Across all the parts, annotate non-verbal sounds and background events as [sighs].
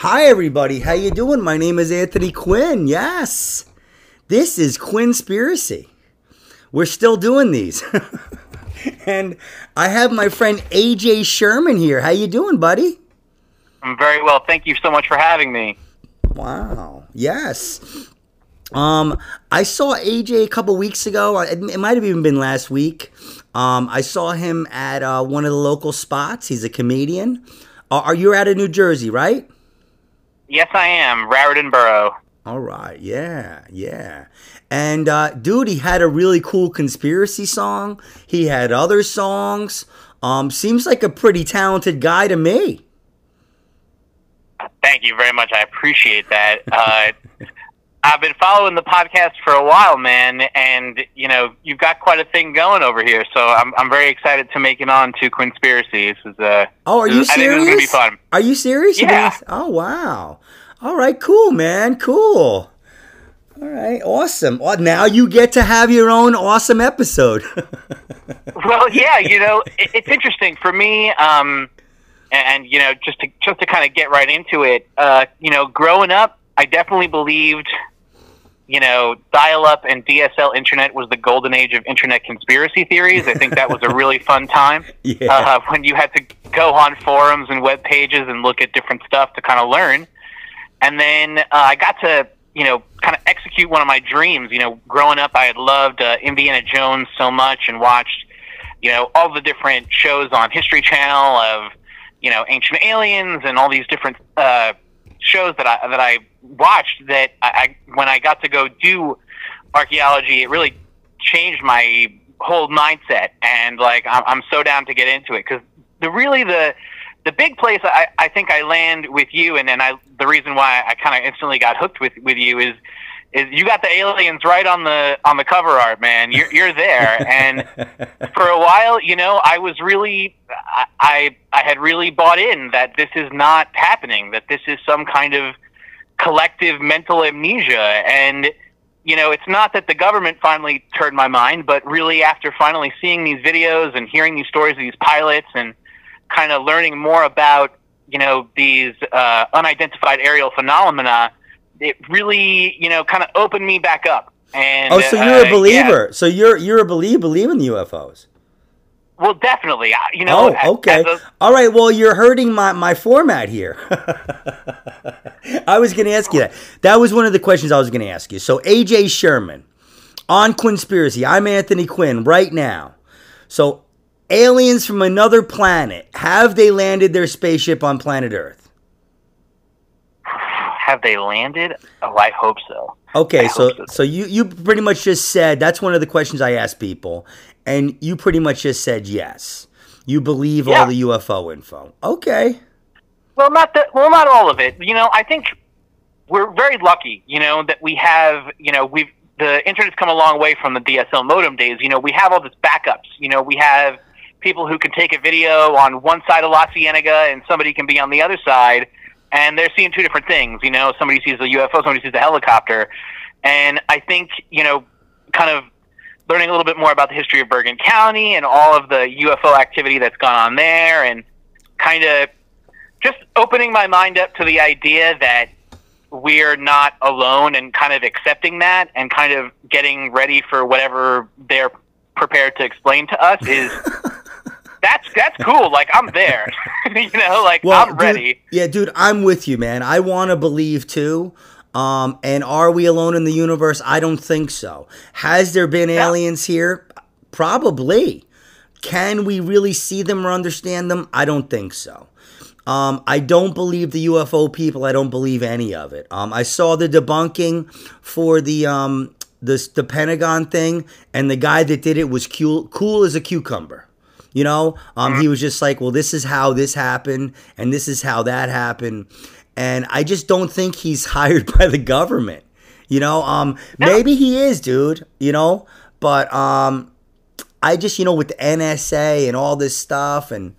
Hi everybody, how you doing? My name is Anthony Quinn. Yes. This is Quinspiracy. We're still doing these. [laughs] and I have my friend AJ Sherman here. How you doing, buddy? I'm very well. Thank you so much for having me. Wow. Yes. Um, I saw AJ a couple weeks ago. It might have even been last week. Um, I saw him at uh, one of the local spots. He's a comedian. Uh, are you out of New Jersey, right? Yes, I am. Raritan Borough. All right. Yeah. Yeah. And uh, dude, he had a really cool conspiracy song. He had other songs. Um, seems like a pretty talented guy to me. Thank you very much. I appreciate that. Uh, [laughs] I've been following the podcast for a while, man, and you know you've got quite a thing going over here. So I'm I'm very excited to make it on to Quinspiracy. This is uh oh, are you serious? I think gonna be fun. Are you serious? Yeah. oh wow. All right, cool, man, cool. All right, awesome. Well, now you get to have your own awesome episode. [laughs] well, yeah, you know, it, it's interesting for me. Um, and, and you know, just to just to kind of get right into it, uh, you know, growing up, I definitely believed you know, dial up and DSL internet was the golden age of internet conspiracy theories. I think that was a really fun time [laughs] yeah. uh, when you had to go on forums and web pages and look at different stuff to kind of learn. And then uh, I got to, you know, kind of execute one of my dreams. You know, growing up, I had loved uh, Indiana Jones so much and watched, you know, all the different shows on History Channel of, you know, ancient aliens and all these different uh, shows that I that I watched that I, I when I got to go do archaeology, it really changed my whole mindset. And like I'm, I'm so down to get into it because the really the the big place I, I think I land with you, and then I the reason why I kind of instantly got hooked with with you is is you got the aliens right on the on the cover art, man. You're you're there, and [laughs] for a while, you know, I was really, I I had really bought in that this is not happening, that this is some kind of collective mental amnesia, and you know, it's not that the government finally turned my mind, but really after finally seeing these videos and hearing these stories of these pilots and kind of learning more about you know these uh, unidentified aerial phenomena it really, you know, kind of opened me back up. And oh, so you're uh, a believer. Yeah. So you're you're a believer, believe in UFOs. Well, definitely. Uh, you know. Oh, okay. A, All right. Well, you're hurting my my format here. [laughs] I was going to ask you that. That was one of the questions I was going to ask you. So AJ Sherman on Quinspiracy. I'm Anthony Quinn right now. So aliens from another planet have they landed their spaceship on planet Earth? have they landed? Oh, I hope so. Okay, so so. so you you pretty much just said that's one of the questions I ask people, and you pretty much just said yes. You believe yeah. all the UFO info. Okay. Well, not the, well, not all of it. You know, I think we're very lucky. You know that we have. You know, we've the internet's come a long way from the DSL modem days. You know, we have all this backups. You know, we have people who can take a video on one side of La Cienega and somebody can be on the other side and they're seeing two different things. You know, somebody sees a UFO, somebody sees a helicopter, and I think you know, kind of learning a little bit more about the history of Bergen County and all of the UFO activity that's gone on there, and kind of just opening my mind up to the idea that we're not alone, and kind of accepting that, and kind of getting ready for whatever they're prepared to explain to us is [laughs] that's that's cool. Like I'm there. [laughs] you know, like well, I'm ready. Dude, yeah, dude, I'm with you, man. I want to believe too. Um, and are we alone in the universe? I don't think so. Has there been yeah. aliens here? Probably. Can we really see them or understand them? I don't think so. Um, I don't believe the UFO people. I don't believe any of it. Um, I saw the debunking for the um, the the Pentagon thing, and the guy that did it was cool, cool as a cucumber. You know, um, he mm-hmm. was just like, well, this is how this happened, and this is how that happened, and I just don't think he's [laughs] hired by the government. You know, um, no. maybe he is, dude. You know, but um, I just, you know, with the NSA and all this stuff, and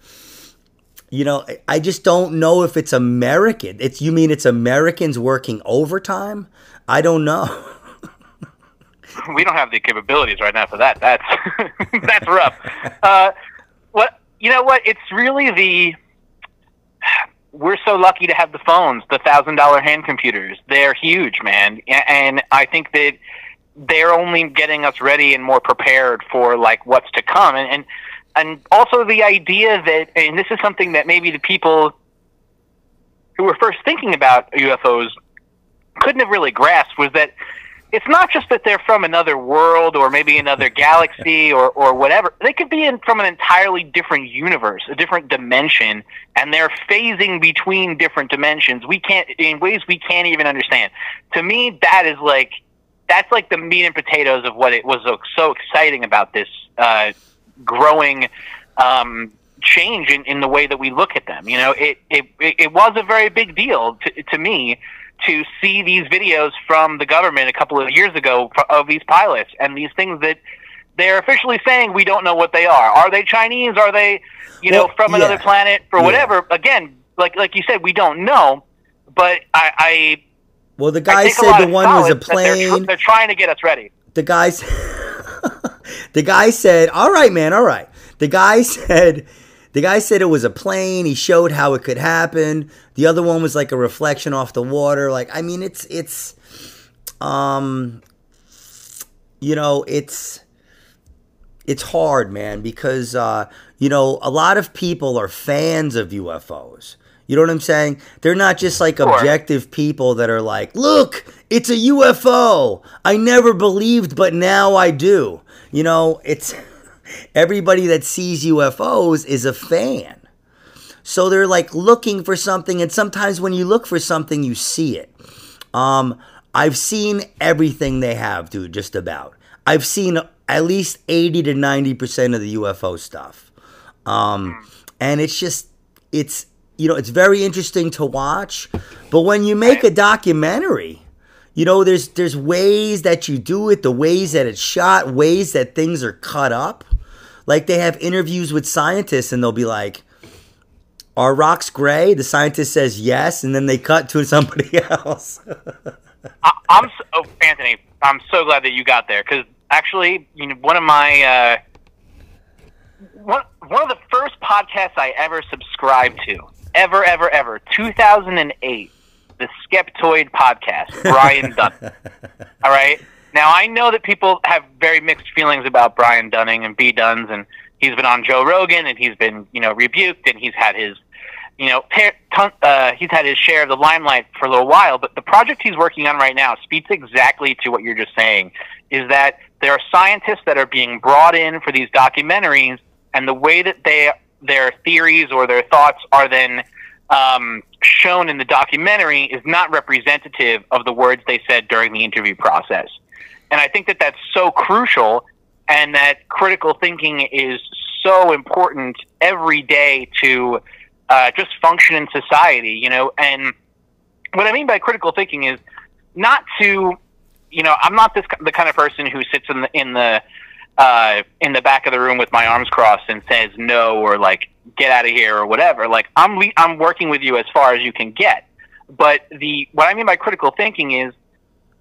you know, I just don't know if it's American. It's you mean it's Americans working overtime? I don't know. [laughs] we don't have the capabilities right now for that. That's [laughs] that's rough. Uh, what you know what it's really the we're so lucky to have the phones, the thousand dollar hand computers. They're huge, man, and I think that they're only getting us ready and more prepared for like what's to come, and and, and also the idea that, and this is something that maybe the people who were first thinking about UFOs couldn't have really grasped was that it's not just that they're from another world or maybe another galaxy or, or whatever. They could be in, from an entirely different universe, a different dimension, and they're phasing between different dimensions. We can't in ways we can't even understand. To me, that is like that's like the meat and potatoes of what it was so, exciting about this uh, growing um, change in, in the way that we look at them. You know, it it it was a very big deal to, to me to see these videos from the government a couple of years ago of these pilots and these things that they're officially saying we don't know what they are. Are they Chinese? Are they, you well, know, from yeah. another planet or whatever? Yeah. Again, like like you said, we don't know. But I, I well, the guy said the one was a plane. They're, tr- they're, trying to get us ready. The guys, [laughs] the guy said, "All right, man, all right." The guy said the guy said it was a plane. He showed how it could happen. The other one was like a reflection off the water. Like I mean, it's it's um you know, it's it's hard, man, because uh you know, a lot of people are fans of UFOs. You know what I'm saying? They're not just like objective people that are like, look, it's a UFO. I never believed, but now I do. You know, it's everybody that sees UFOs is a fan. So they're like looking for something, and sometimes when you look for something, you see it. Um, I've seen everything they have, dude, just about. I've seen at least 80 to 90% of the UFO stuff. Um, and it's just, it's, you know, it's very interesting to watch. But when you make a documentary, you know, there's there's ways that you do it, the ways that it's shot, ways that things are cut up. Like they have interviews with scientists and they'll be like, are rocks gray? The scientist says yes, and then they cut to [laughs] somebody else. I, am so, oh, Anthony. I'm so glad that you got there because actually, you know, one of my uh, one one of the first podcasts I ever subscribed to, ever, ever, ever, 2008, the Skeptoid podcast, Brian [laughs] Dunn. All right. Now I know that people have very mixed feelings about Brian Dunning and B Duns, and he's been on Joe Rogan, and he's been you know rebuked, and he's had his you know uh, he's had his share of the limelight for a little while. But the project he's working on right now speaks exactly to what you're just saying: is that there are scientists that are being brought in for these documentaries, and the way that they their theories or their thoughts are then um, shown in the documentary is not representative of the words they said during the interview process. And I think that that's so crucial and that critical thinking is so important every day to uh, just function in society, you know. And what I mean by critical thinking is not to, you know, I'm not this the kind of person who sits in the in the uh, in the back of the room with my arms crossed and says no or like get out of here or whatever. Like I'm I'm working with you as far as you can get. But the what I mean by critical thinking is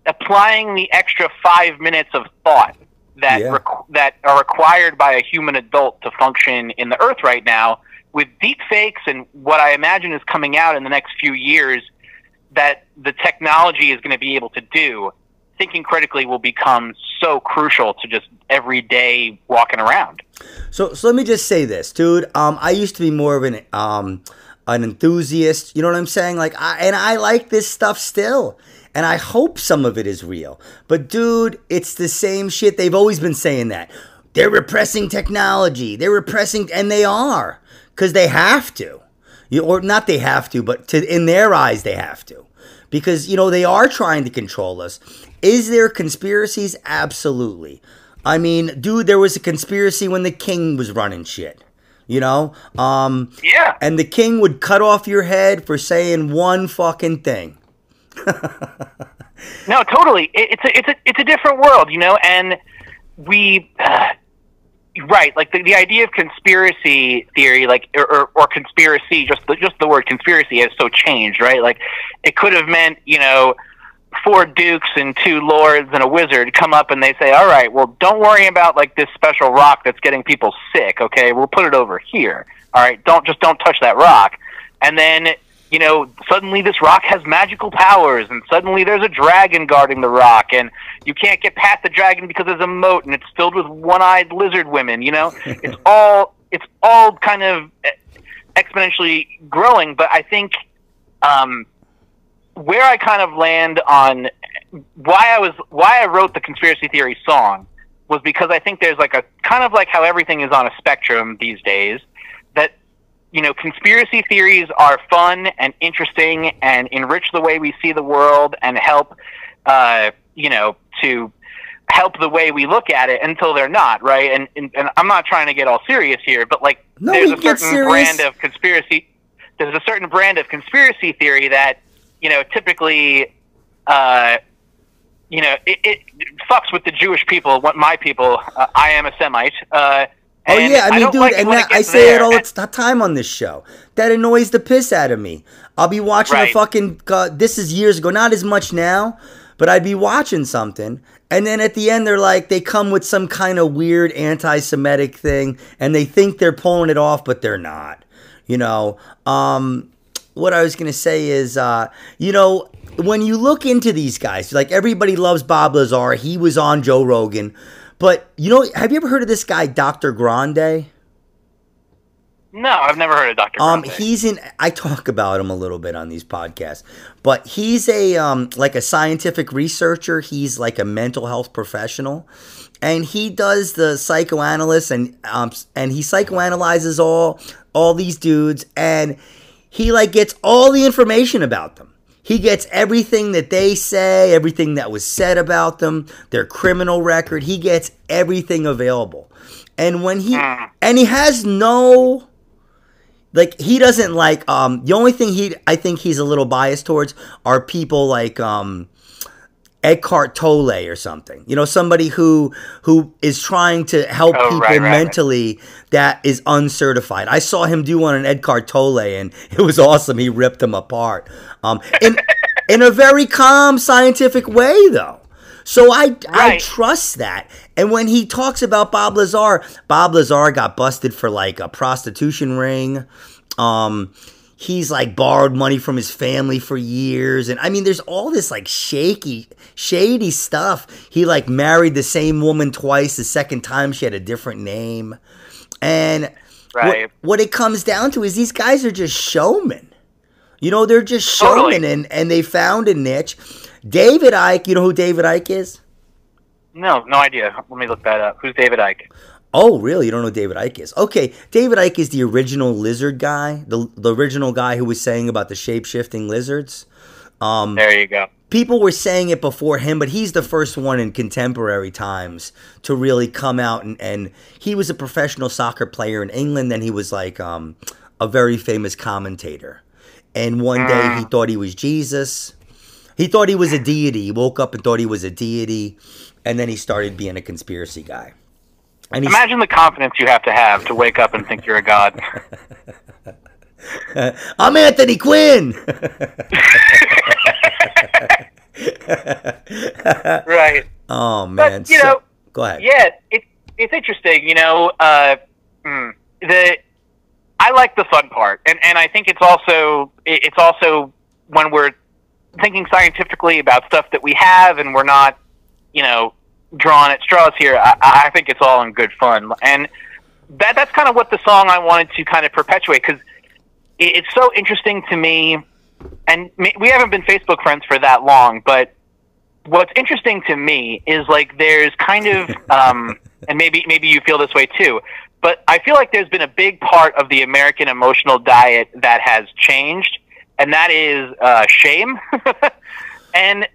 applying the extra five minutes of thought that yeah. that are required by a human adult to function in the earth right now with deep fakes and what I imagine is coming out in the next few years that the technology is going to be able to do thinking critically will become so crucial to just every day walking around. So, so let me just say this, dude. Um, I used to be more of an um, an enthusiast. You know what I'm saying? Like, I, and I like this stuff still, and I hope some of it is real. But, dude, it's the same shit. They've always been saying that they're repressing technology. They're repressing, and they are because they have to. You, or not they have to, but to in their eyes they have to because you know they are trying to control us. Is there conspiracies? Absolutely. I mean, dude, there was a conspiracy when the king was running shit. You know? Um Yeah. And the king would cut off your head for saying one fucking thing. [laughs] no, totally. It, it's a it's a it's a different world, you know, and we uh, [sighs] right like the, the idea of conspiracy theory like or, or, or conspiracy just the, just the word conspiracy has so changed right? Like it could have meant you know four dukes and two lords and a wizard come up and they say all right well don't worry about like this special rock that's getting people sick okay? We'll put it over here all right? Don't just don't touch that rock. And then you know, suddenly this rock has magical powers, and suddenly there's a dragon guarding the rock, and you can't get past the dragon because there's a moat, and it's filled with one-eyed lizard women. You know, [laughs] it's all it's all kind of exponentially growing. But I think um, where I kind of land on why I was why I wrote the conspiracy theory song was because I think there's like a kind of like how everything is on a spectrum these days you know conspiracy theories are fun and interesting and enrich the way we see the world and help uh, you know to help the way we look at it until they're not right and and, and I'm not trying to get all serious here but like No, there's a certain brand of conspiracy there's a certain brand of conspiracy theory that you know typically uh, you know it, it fucks with the Jewish people, what my people. Uh, I am a Semite. Uh, Oh and yeah, I mean, don't dude, like and that, I say there. it all the time on this show. That annoys the piss out of me. I'll be watching a fucking. Uh, this is years ago, not as much now, but I'd be watching something, and then at the end they're like, they come with some kind of weird anti-Semitic thing, and they think they're pulling it off, but they're not. You know, um, what I was gonna say is, uh, you know, when you look into these guys, like everybody loves Bob Lazar. He was on Joe Rogan, but you know, have you ever heard of this guy, Dr. Grande? no, I've never heard of Dr. Um, Grande. he's in. I talk about him a little bit on these podcasts, but he's a um like a scientific researcher. He's like a mental health professional, and he does the psychoanalyst and um and he psychoanalyzes all all these dudes, and he like gets all the information about them. He gets everything that they say, everything that was said about them, their criminal record. He gets everything available. And when he and he has no like he doesn't like um the only thing he I think he's a little biased towards are people like um Eckhart Tolle or something. You know, somebody who who is trying to help Oh, people right, right, right. mentally that is uncertified. I saw him do one on Eckhart Tolle and it was awesome. He ripped them apart. Um in [laughs] in a very calm scientific way though. So I I trust that. And when he talks about Bob Lazar, Bob Lazar got busted for like a prostitution ring. Um he's like borrowed money from his family for years and I mean there's all this like shaky shady stuff. He like married the same woman twice. The second time she had a different name. And Right. what, what it comes down to is these guys are just showmen. You know, they're just Totally. showmen and, and they found a niche. David Icke, you know who David Icke is? no, no idea. Let me look that up. Who's David Icke? Oh, really? You don't know who David Icke is? Okay, David Icke is the original lizard guy, the the original guy who was saying about the shape shifting lizards. Um, There you go. people were saying it before him, but he's the first one in contemporary times to really come out and, and he was a professional soccer player in England. Then he was like um, a very famous commentator. And one day he thought he was Jesus. He thought he was a deity. He woke up and thought he was a deity, and then he started being a conspiracy guy. Imagine the confidence you have to have to wake up and think you're a god. [laughs] I'm Anthony Quinn. [laughs] right. oh man, But, you So- know, go ahead. Yeah, it, it's interesting. You know, uh, mm, the I like the fun part, and and I think it's also it's also when we're thinking scientifically about stuff that we have, and we're not, you know, drawing at straws here. I, I think it's all in good fun, and that that's kind of what the song I wanted to kind of perpetuate because it, it's so interesting to me. And we haven't been Facebook friends for that long, but what's interesting to me is like there's kind of [laughs] um, and maybe maybe you feel this way too but i feel like there's been a big part of the american emotional diet that has changed and that is uh, shame [laughs] and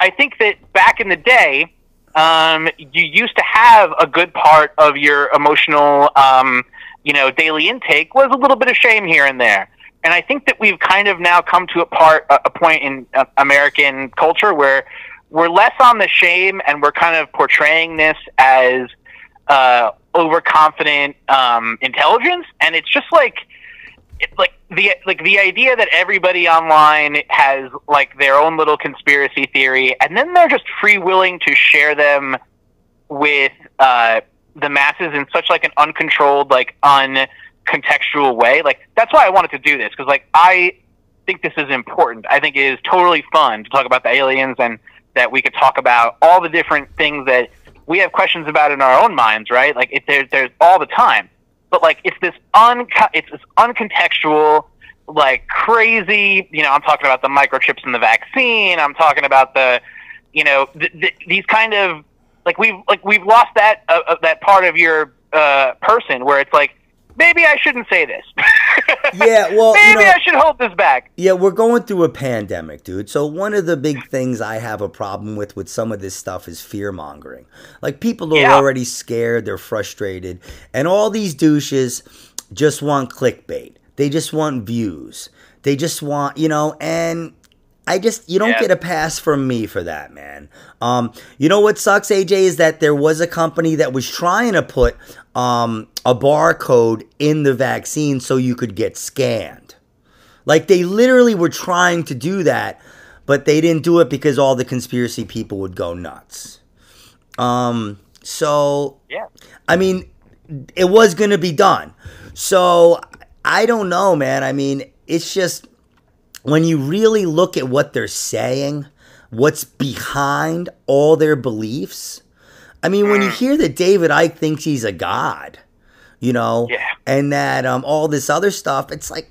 i think that back in the day um, you used to have a good part of your emotional um, you know daily intake was a little bit of shame here and there. And I think that we've kind of now come to a part, a point in uh, American culture where we're less on the shame, and we're kind of portraying this as uh, overconfident um, intelligence, and it's just like, it's like the like the idea that everybody online has like their own little conspiracy theory, and then they're just free willing to share them with uh, the masses in such like an uncontrolled, like uncontextual way. Like that's why I wanted to do this because like I think this is important. I think it is totally fun to talk about the aliens and that we could talk about all the different things that we have questions about in our own minds, right? Like if there's there's all the time, but like it's this un it's this uncontextual, like crazy. You know, I'm talking about the microchips in the vaccine. I'm talking about the, you know, th- th- these kind of like we've like we've lost that uh, that part of your uh, person where it's like maybe I shouldn't say this. [laughs] [laughs] yeah, well, maybe you know, I should hold this back. Yeah, we're going through a pandemic, dude. So one of the big things I have a problem with with some of this stuff is fear mongering. Like people are Yeah. already scared, they're frustrated, and all these douches just want clickbait. They just want views. They just want, you know, and I just you don't Yeah. get a pass from me for that, man. Um, you know what sucks, AJ, is that there was a company that was trying to put um, a barcode in the vaccine so you could get scanned. Like they literally were trying to do that, but they didn't do it because all the conspiracy people would go nuts. Um, so Yeah. I mean, it was going to be done. So I don't know, man. I mean, it's just when you really look at what they're saying, what's behind all their beliefs. I mean, when you hear that David Icke thinks he's a god, you know, Yeah. and that um, all this other stuff, it's like,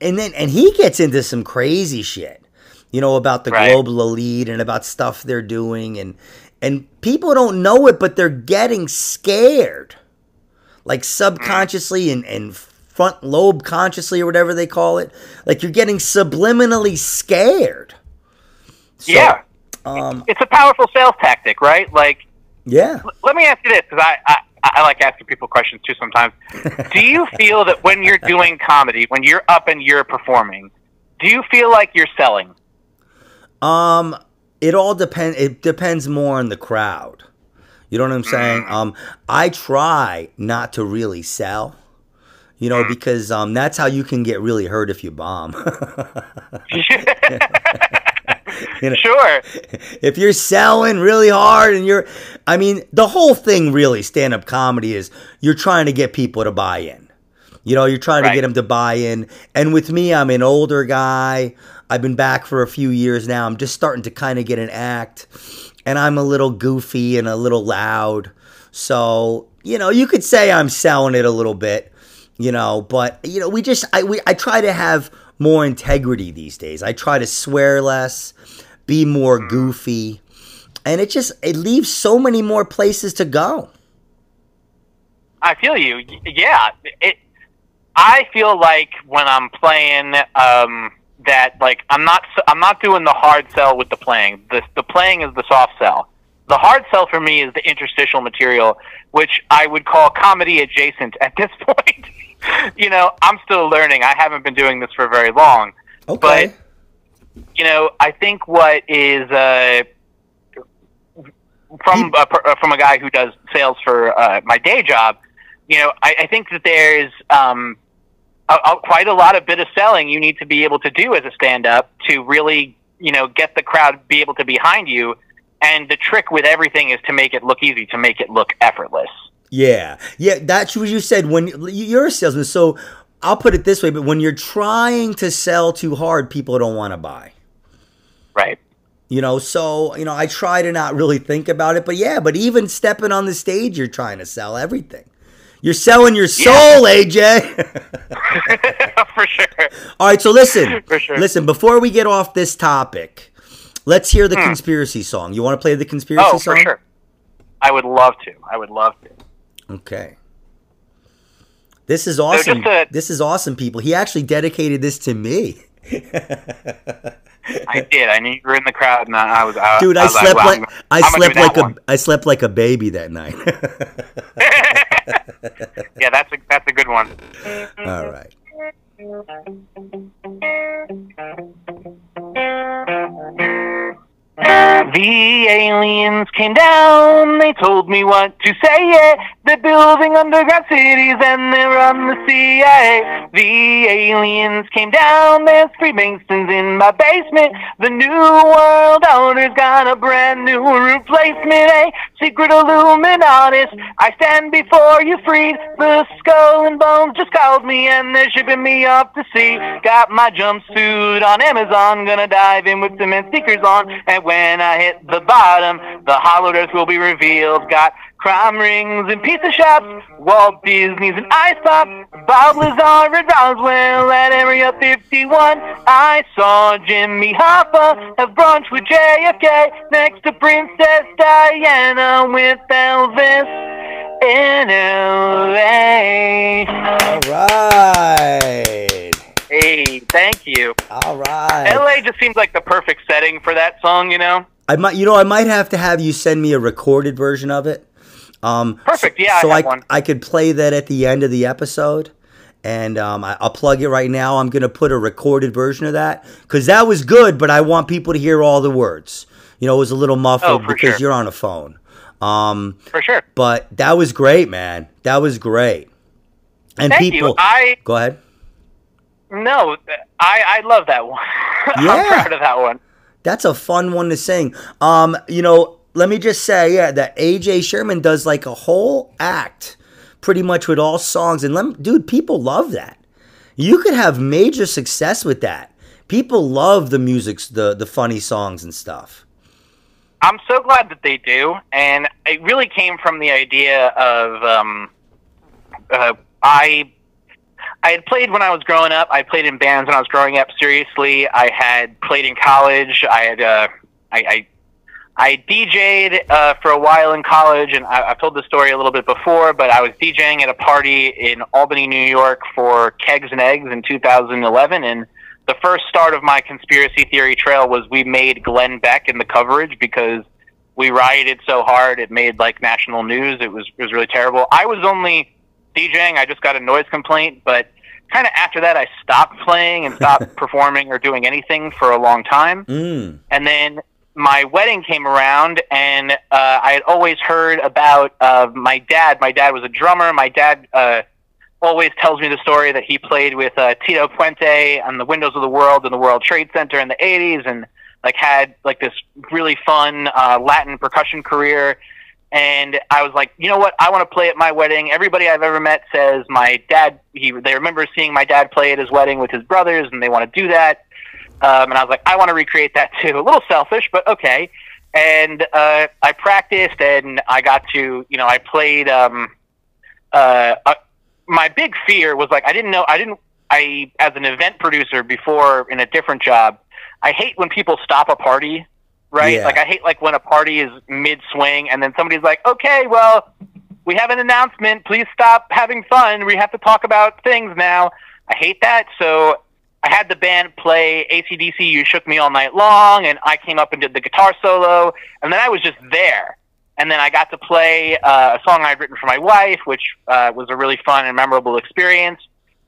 and then and he gets into some crazy shit, you know, about the Right. global elite and about stuff they're doing, and and people don't know it, but they're getting scared, like subconsciously and and front lobe consciously or whatever they call it. Like you're getting subliminally scared. So, yeah. Um. It's a powerful sales tactic, right? Like Yeah. let me ask you this because I, I I like asking people questions too sometimes. [laughs] do you feel that when you're doing comedy, when you're up and you're performing, do you feel like you're selling? Um, it all depends. It depends more on the crowd. You know what I'm saying? Um, I try not to really sell. You know, because um, that's how you can get really hurt if you bomb. [laughs] You know? Sure. if you're selling really hard and you're, I mean, the whole thing really stand up comedy is you're trying to get people to buy in. You know, you're trying to get them to buy in. And with me, I'm an older guy. I've been back for a few years now. I'm just starting to kind of get an act. And I'm a little goofy and a little loud. So, you know, you could say I'm selling it a little bit, you know, but, you know, we just, I, we, I try to have more integrity these days. I try to swear less, be more goofy. And it just, it leaves so many more places to go. I feel you. Yeah. It. I feel like when I'm playing, um, that like I'm not I'm not doing the hard sell with the playing. The the playing is the soft sell. The hard sell for me is the interstitial material, which I would call comedy adjacent at this [laughs] point. [laughs] you know, I'm still learning. I haven't been doing this for very long. Okay. you know, I think what is uh, from uh, from a guy who does sales for uh, my day job. You know, I, I think that there's um, a, a, quite a lot of bit of selling you need to be able to do as a stand-up to really, you know, get the crowd be able to behind you. And the trick with everything is to make it look easy, to make it look effortless. Yeah, yeah, that's what you said. When you're a salesman, so I'll put it this way: but when you're trying to sell too hard, people don't want to buy. Right. You know, so you know, I try to not really think about it, but yeah, but even stepping on the stage, you're trying to sell everything. You're selling your soul, AJ. [laughs] for sure. All right, so listen, For sure. listen. Before we get off this topic, let's hear the conspiracy song. You want to play the conspiracy Hmm. Oh, song? for sure. I would love to. I would love to. Okay. This is awesome. just a- this is awesome, people. He actually dedicated this to me. I did. I knew you were in the crowd, and I I was. I, Dude, I, was slept well, like I'm- I slept like that a one. I slept like a baby that night. [laughs] yeah, that's a that's a good one. All right. [laughs] The aliens came down, they told me what to say, yeah. They're building underground cities and they're on the CIA. The aliens came down, there's Freemasons in my basement. The New World Order's got a brand new replacement. A secret Illuminatis. I stand before you freed. The skull and bones just called me and they're shipping me off to sea. Got my jumpsuit on Amazon, gonna dive in with cement sneakers on. And when I hit the bottom, the hollow earth will be revealed. Got crime rings and pizza shops, Walt Disney's and ice pop, Bob Lazar and Roswell at Area 51. I saw Jimmy Hoffa have brunch with JFK next to Princess Diana with Elvis in LA. All right. Hey, thank you. All right. LA just seems like the perfect setting for that song, you know? I might, you know, I might have to have you send me a recorded version of it. Um, Perfect. Yeah, so I I, one. I could play that at the end of the episode, and um, I, I'll plug it right now. I'm gonna put a recorded version of that because that was good, but I want people to hear all the words. You know, it was a little muffled Oh, because sure. you're on a phone. Um, For sure. but that was great, man. That was great. And Thank people, you. I go ahead. No, I I love that one. [laughs] Yeah. I'm proud of that one. That's a fun one to sing. Um, you know, let me just say, yeah, that AJ Sherman does like a whole act, pretty much with all songs, and let me, dude, people love that. You could have major success with that. People love the music, the the funny songs and stuff. I'm so glad that they do, and it really came from the idea of um, uh, I I had played when I was growing up. I played in bands when I was growing up. Seriously, I had played in college. I had uh, I, I I DJ'd uh, for a while in college, and I, I've told this story a little bit before. But I was DJing at a party in Albany, New York, for Kegs and Eggs in 2011, and the first start of my conspiracy theory trail was we made Glenn Beck in the coverage because we rioted so hard it made like national news. It was it was really terrible. I was only DJing. I just got a noise complaint, but kind of after that, I stopped playing and stopped [laughs] performing or doing anything for a long time. Mm. And then my wedding came around, and uh, I had always heard about uh, my dad. My dad was a drummer. My dad uh, always tells me the story that he played with uh, Tito Puente on the Windows of the World and the World Trade Center in the '80s, and like had like this really fun uh, Latin percussion career. And I was like, you know what? I want to play at my wedding. Everybody I've ever met says my dad. He they remember seeing my dad play at his wedding with his brothers, and they want to do that. Um, and I was like, I want to recreate that too. A little selfish, but okay. And uh, I practiced, and I got to, you know, I played. Um, uh, uh, my big fear was like I didn't know. I didn't. I as an event producer before in a different job. I hate when people stop a party. Right? Yeah. Like I hate like when a party is mid swing and then somebody's like, "Okay, well, we have an announcement. Please stop having fun. We have to talk about things now." I hate that. So I had the band play ACDC You Shook Me All Night Long, and I came up and did the guitar solo, and then I was just there. And then I got to play uh, a song I'd written for my wife, which uh, was a really fun and memorable experience.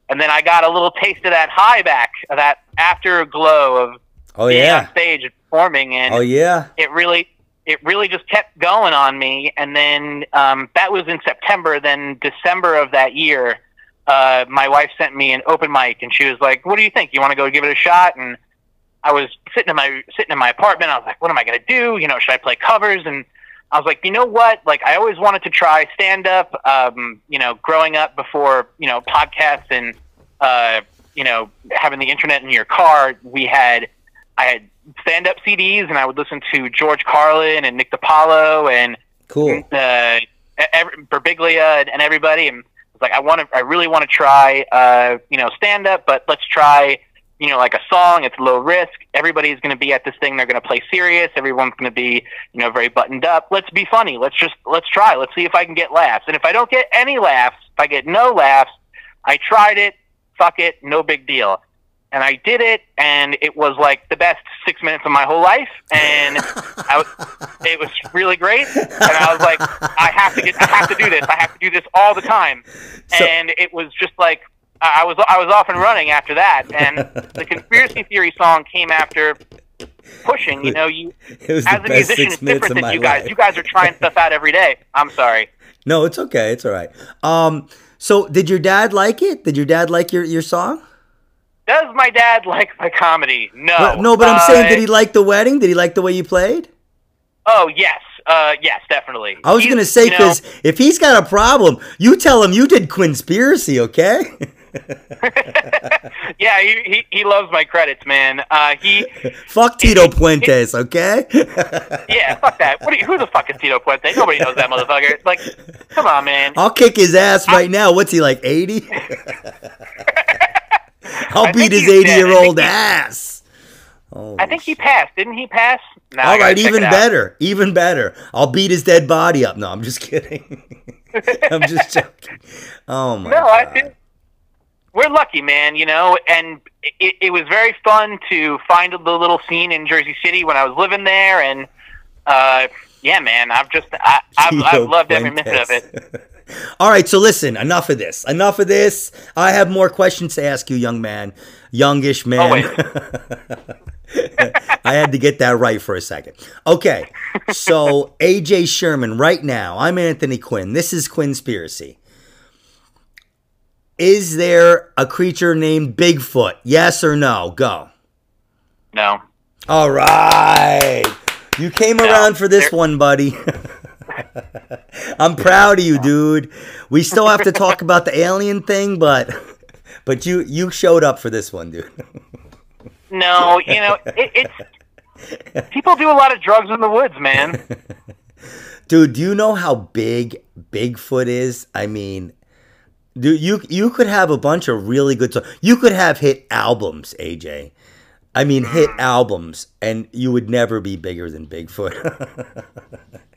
And then I got a little taste of that high back, of that afterglow of Oh being yeah. on stage performing, and Oh yeah. it really it really just kept going on me. And then um, that was in september. Then december of that year uh, my wife sent me an open mic and she was like what do you think? You want to go give it a shot? And i was sitting in my sitting in my apartment. I was like what am i going to do? You know should i play covers? And i was like you know what? Like i always wanted to try stand up um, you know growing up before you know podcasts and uh, you know having the internet in your car. We had I had stand up CDs and I would listen to George Carlin and Nick DiPaolo and Cool. uh, every, Birbiglia and, and everybody. And I was like, I want to, I really want to try, uh, you know, stand up, but let's try, you know, like a song. It's low risk. Everybody's going to be at this thing. They're going to play serious. Everyone's going to be, you know, very buttoned up. Let's be funny. Let's just, let's try. Let's see if I can get laughs. And if I don't get any laughs, if I get no laughs, I tried it. Fuck it. No big deal and I did it, and it was like the best six minutes of my whole life, and I was, it was really great, and I was like, I have to get, I have to do this, I have to do this all the time, So- and it was just like I was, I was off and running after that, and the conspiracy theory song came after pushing. You know, you [laughs] It was as a musician, it's different than you guys. life. You guys are trying stuff out every day. I'm sorry. No, it's okay. It's all right. Um, so did your dad like it? Did your dad like your your song? Does my dad like my comedy? No. But- no, but I'm saying, Uh, did he like the wedding? Did he like the way you played? Oh yes, uh, yes, definitely. I was He's- gonna say you know, because if he's got a problem, you tell him you did Quinspiracy, okay? [laughs] yeah, he, he he loves my credits, man. Uh, he [laughs] Fuck Tito Puentes, okay? [laughs] yeah, fuck that. What? Are you, who the fuck is Tito Puente? Nobody knows that motherfucker. Like, come on, man. I'll kick his ass right now. What's he like, eighty? I'll I beat his he's dead. I eighty-year-old he- ass. Oh, I think he passed. Didn't he pass? No, I All right, even better, even better. I'll beat his dead body up. No, I'm just kidding. [laughs] I'm just joking. Oh my No, I god. think we're lucky, man. You know, and it, it was very fun to find the little scene in Jersey City when I was living there, and uh, yeah, man, I've just I, I've, [laughs] I've loved every minute of it. [laughs] All right, so listen, enough of this. Enough of this. I have more questions to ask you, young man, youngish oh, man. wait. [laughs] I had to get that right for a second. Okay, so AJ Sherman, right now, I'm Anthony Quinn. This is Quinspiracy. Is there a creature named Bigfoot? Yes or no? Go. No, All right. You came around for this there- one, buddy. [laughs] [laughs] I'm proud of you, dude. We still have to talk about the alien thing, but but you you showed up for this one, dude. no, you know, it, it's people do a lot of drugs in the woods, man. Dude, do you know how big Bigfoot is? I mean, dude, you you could have a bunch of really good songs. You could have hit albums, AJ. I mean, hit albums, and you would never be bigger than Bigfoot. [laughs]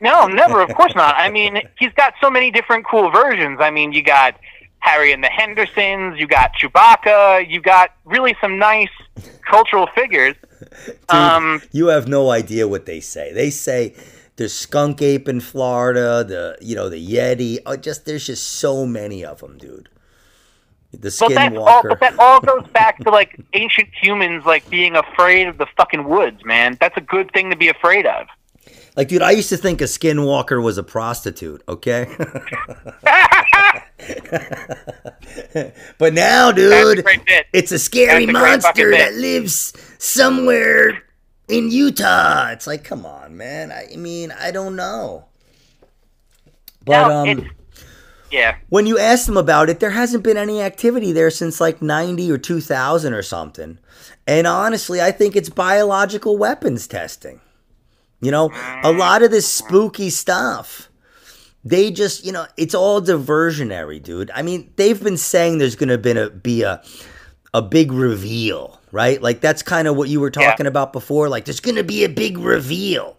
No, never. Of course not. I mean, he's got so many different cool versions. I mean, you got Harry and the Hendersons, you got Chewbacca, you got really some nice cultural figures. [laughs] Dude, Um, you have no idea what they say. They say there's skunk ape in Florida, the you know the yeti. Oh, just there's just so many of them, dude. The but that's all. But that all goes [laughs] back to like ancient humans, like being afraid of the fucking woods, man. That's a good thing to be afraid of. Like, dude, I used to think a skinwalker was a prostitute. Okay. [laughs] but now, a dude, it's a scary a monster that lives somewhere in Utah. It's like, come on, man. I mean, I don't know. But No, um. Yeah. when you ask them about it, there hasn't been any activity there since like 90 or 2000 or something. And honestly, I think it's biological weapons testing. You know, a mm. lot of this spooky stuff, they just, you know, it's all diversionary, dude. I mean, they've been saying there's going to be a, be a, a big reveal, right? Like that's kind of what you were Yeah. talking about before. Like there's going to be a big reveal.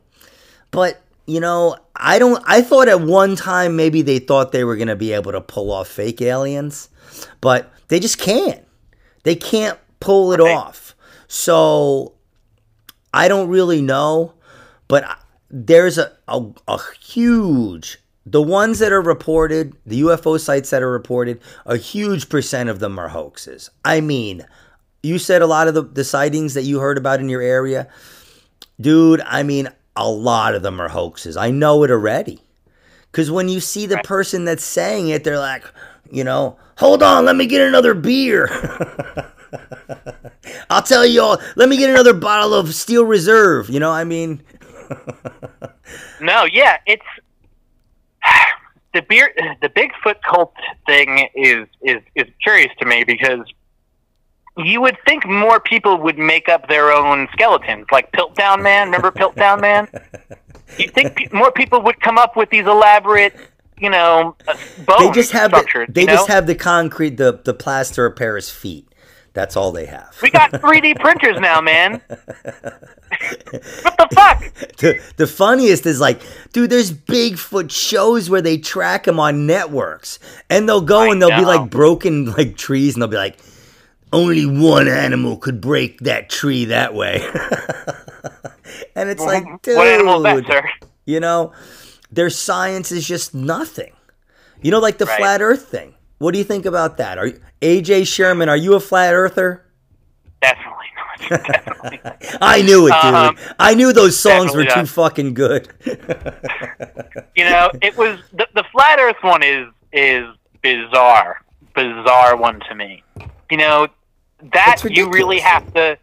But you know, I don't. I thought at one time maybe they thought they were going to be able to pull off fake aliens, but they just can't. They can't pull it Right. off. So I don't really know, but there's a, a a huge. The ones that are reported, the UFO sites that are reported, a huge percent of them are hoaxes. I mean, you said a lot of the, the sightings that you heard about in your area dude, I mean, a lot of them are hoaxes. I know it already. Because when you see the person that's saying it, they're like, you know, hold on, let me get another beer. [laughs] I'll tell you all, let me get another bottle of Steel Reserve. You know, I mean, No, yeah, it's [sighs] the beer. The Bigfoot cult thing is is is curious to me because you would think more people would make up their own skeletons, like Piltdown Man. Remember Piltdown Man? [laughs] You think pe- more people would come up with these elaborate, you know, uh, bone they just have the, they just know? have the concrete, the the plaster of Paris feet. That's all they have. We got [laughs] 3D printers now, man. what the fuck? [laughs] the, the funniest is like, dude, there's Bigfoot shows where they track him on networks, and they'll go I and they'll be like broken like trees, and they'll be like, only one animal could break that tree that way, [laughs] and it's like, dude, what animal that, sir? you know, their science is just nothing. You know, like the Right. flat Earth thing. What do you think about that? Are you, AJ Sherman? Are you a flat earther? Definitely not. [laughs] definitely. I knew it, dude. Um, I knew those songs were too fucking good. [laughs] You know, it was the, the flat Earth one is is bizarre, bizarre one to me. You know, that you really have to,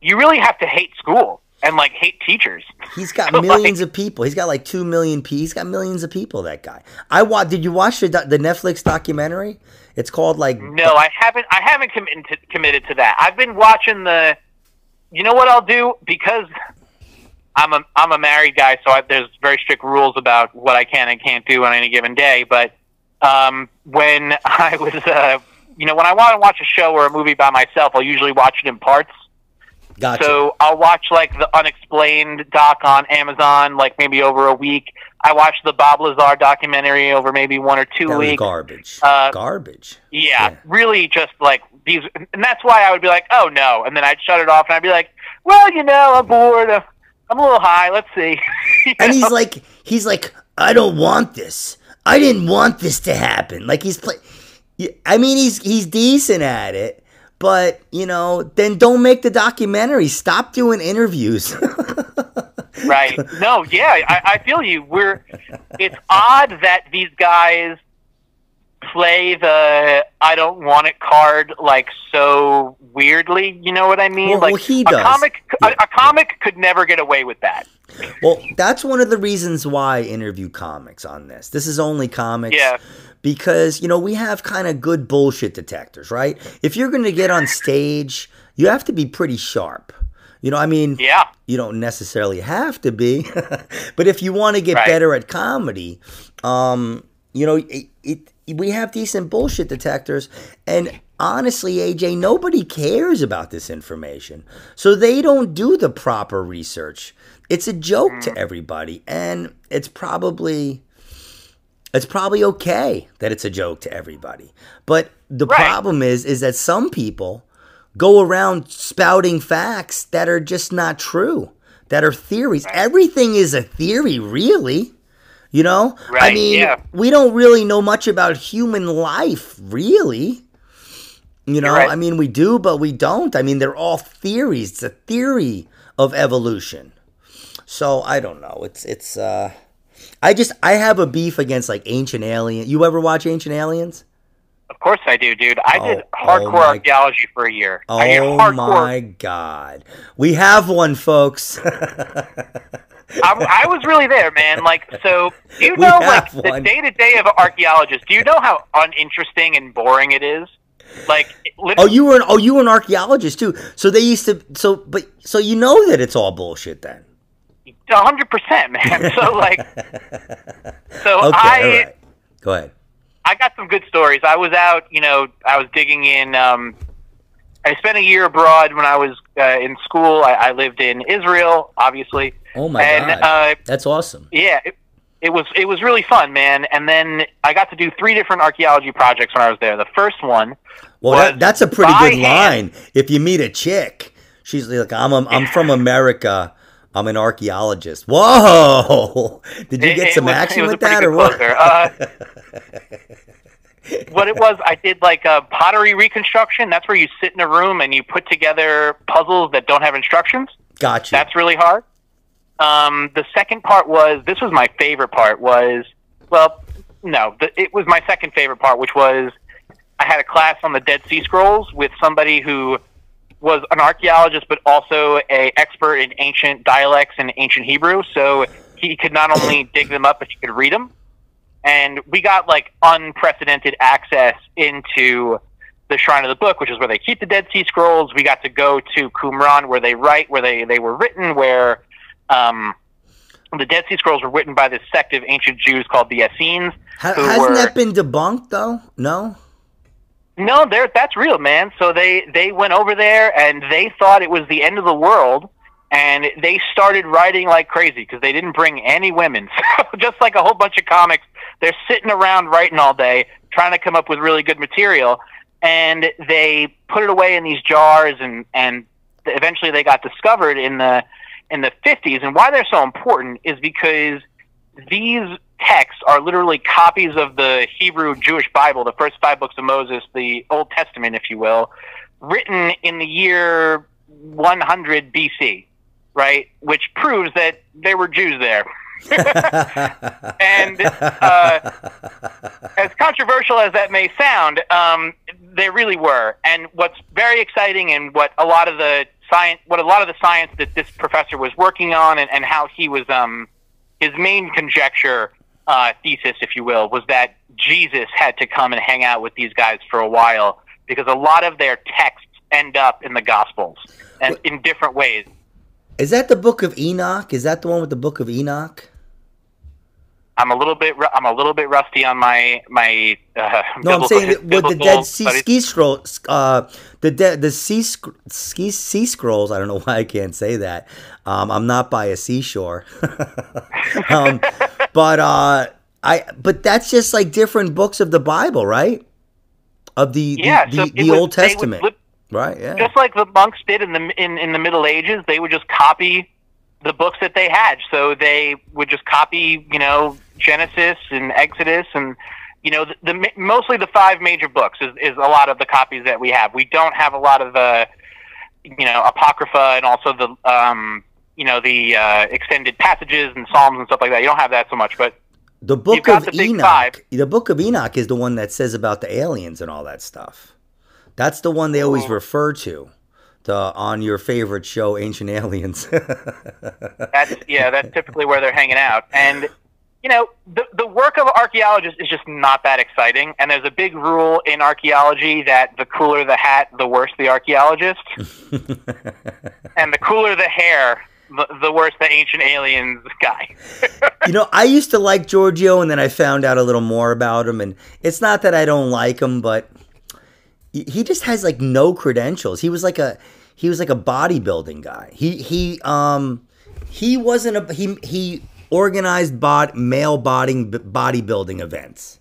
you really have to hate school and like hate teachers. He's got [laughs] So, millions like- of people. He's got like two million p. He's got millions of people. That guy. I wa- Did you watch the the Netflix documentary? It's called like No, I haven't. I haven't committed to, committed to that. I've been watching the. You know what I'll do because I'm a I'm a married guy, so I, there's very strict rules about what I can and can't do on any given day. But um, when [laughs] I was, uh, you know, when I want to watch a show or a movie by myself, I'll usually watch it in parts. Gotcha. So I'll watch like the unexplained doc on Amazon, like maybe over a week. I watched the Bob Lazar documentary over maybe one or two that weeks. garbage. Uh, garbage. Yeah, Yeah. really just like these, and that's why I would be like, oh no, and then I'd shut it off and I'd be like, well, you know, I'm bored. I'm a little high. Let's see. [laughs] And he's like, he's like, I don't want this. I didn't want this to happen. Like he's play. Yeah, I mean, he's he's decent at it, but you know, then don't make the documentary. Stop doing interviews. [laughs] right? No, yeah, I, I feel you. We're. It's odd that these guys play the "I don't want it" card like so weirdly. You know what I mean? Well- like well, he a does. comic, Yeah. a, a comic could never get away with that. well, that's one of the reasons why I interview comics on this. This is only comics. Yeah. Because, you know, we have kind of good bullshit detectors, right? If you're going to get on stage, you have to be pretty sharp. You know, I mean, Yeah, you don't necessarily have to be, [laughs] but if you want to get Right. better at comedy, um, you know, it, it we have decent bullshit detectors, and honestly, AJ, nobody cares about this information, so they don't do the proper research. It's a joke Mm. to everybody, and it's probably it's probably okay that it's a joke to everybody. But the Right. problem is is that some people go around spouting facts that are just not true, that are theories. Everything is a theory, really. You know? Right, I mean, yeah. we don't really know much about human life, really. You know, right. I mean, we do, but we don't. I mean, they're all theories. It's a theory of evolution. So I don't know. It's it's uh I just I have a beef against like Ancient Alien. You ever watch Ancient Aliens? of course I do, dude. I did Oh, oh hardcore oh archaeology for a year. Oh my god. We have one, folks. [laughs] I, I was really there, man. Like, so do you We know, like, the day to day of an archaeologist? Do you know how uninteresting and boring it is? Like, oh, you were an oh you were an archaeologist too. So they used to so but so you know that it's all bullshit then. Hundred percent, man. [laughs] So, like, so Okay, I. right. Go ahead. I got some good stories. I was out, you know, I was digging in. Um, I spent a year abroad when I was uh, in school. I, I lived in Israel, obviously. Oh my and, god. uh, That's awesome. Yeah, it, it was it was really fun, man. And then I got to do three different archaeology projects when I was there. The first one, Well, that, that's a pretty good hand. line. If you meet a chick, she's like, "I'm a, I'm [laughs] from America. I'm an archaeologist. Whoa! [laughs] Did you get it some was- action with that, or what? Uh, [laughs] what it was, I did like a pottery reconstruction. That's where you sit in a room and you put together puzzles that don't have instructions. Gotcha. That's really hard. Um, the second part was this was my favorite part was well, no, the, it was my second favorite part, which was I had a class on the Dead Sea Scrolls with somebody who was an archaeologist, but also a expert in ancient dialects and ancient Hebrew. So he could not only dig them up, but he could read them. And we got like unprecedented access into the Shrine of the Book, which is where they keep the Dead Sea Scrolls. We got to go to Qumran, where they write, where they, they were written, where um, the Dead Sea Scrolls were written by this sect of ancient Jews called the Essenes. Ha- hasn't were- that been debunked though? No. No, there that's real, man. So they they went over there and they thought it was the end of the world, and they started writing like crazy because they didn't bring any women. [laughs] So just like a whole bunch of comics, they're sitting around writing all day, trying to come up with really good material, and they put it away in these jars, and and eventually they got discovered in the in the 50s. And why they're so important is because these texts are literally copies of the Hebrew Jewish Bible, the first five books of Moses, the Old Testament, if you will, written in the year 100 BC, right? Which proves that there were Jews there. [laughs] and uh, as controversial as that may sound, um, they really were. And what's very exciting, and what a lot of the science, what a lot of the science that this professor was working on, and, and how he was, um, his main conjecture, uh, thesis, if you will, was that Jesus had to come and hang out with these guys for a while because a lot of their texts end up in the Gospels and in different ways. Is that the Book of Enoch? Is that the one with the Book of Enoch? I'm a little bit I'm a little bit rusty on my my. Uh, no, I'm saying with the Dead Sea Ski Scrolls, uh, the de- the sea ski sea scrolls. I don't know [laughs] why I can't say that. Um, I'm not by a seashore, [laughs] um, but uh, I but that's just like different books of the Bible, right? Of the yeah, the, so the, the was, Old Testament. Would, Right. Yeah. Just like the monks did in the in, in the Middle Ages, they would just copy the books that they had. So they would just copy, you know, Genesis and Exodus and you know the, the mostly the five major books is, is a lot of the copies that we have. We don't have a lot of the you know apocrypha and also the um you know the uh, extended passages and psalms and stuff like that. You don't have that so much, but the book of the Enoch. The book of Enoch is the one that says about the aliens and all that stuff. That's the one they always oh. refer to. The, on your favorite show, Ancient Aliens. [laughs] that's yeah, that's typically where they're hanging out. And you know, the the work of archaeologists is just not that exciting. And there's a big rule in archaeology that the cooler the hat, the worse the archaeologist. [laughs] and the cooler the hair, the, the worse the ancient aliens guy. [laughs] you know, I used to like Giorgio, and then I found out a little more about him. And it's not that I don't like him, but he just has like no credentials. He was like a he was like a bodybuilding guy. He he um he wasn't a he he organized bod male body bodybuilding events.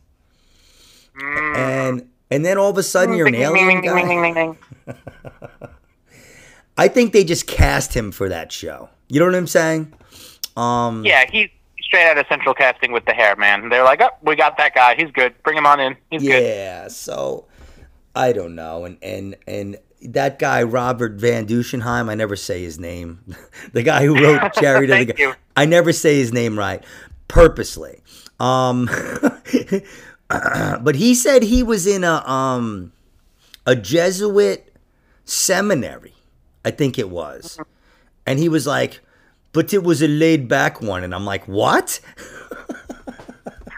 Mm. And and then all of a sudden you're an alien guy. [laughs] I think they just cast him for that show. You know what I'm saying? Um, yeah, he's straight out of central casting with the hair, man. They're like, oh, we got that guy. He's good. Bring him on in. He's yeah, good. Yeah. So I don't know. And and and that guy Robert Van Dussenheim, I never say his name. [laughs] the guy who wrote [laughs] Chariot of the God. I never say his name right purposely. Um [laughs] but he said he was in a um a Jesuit seminary. I think it was. And he was like, "But it was a laid back one." And I'm like, "What?"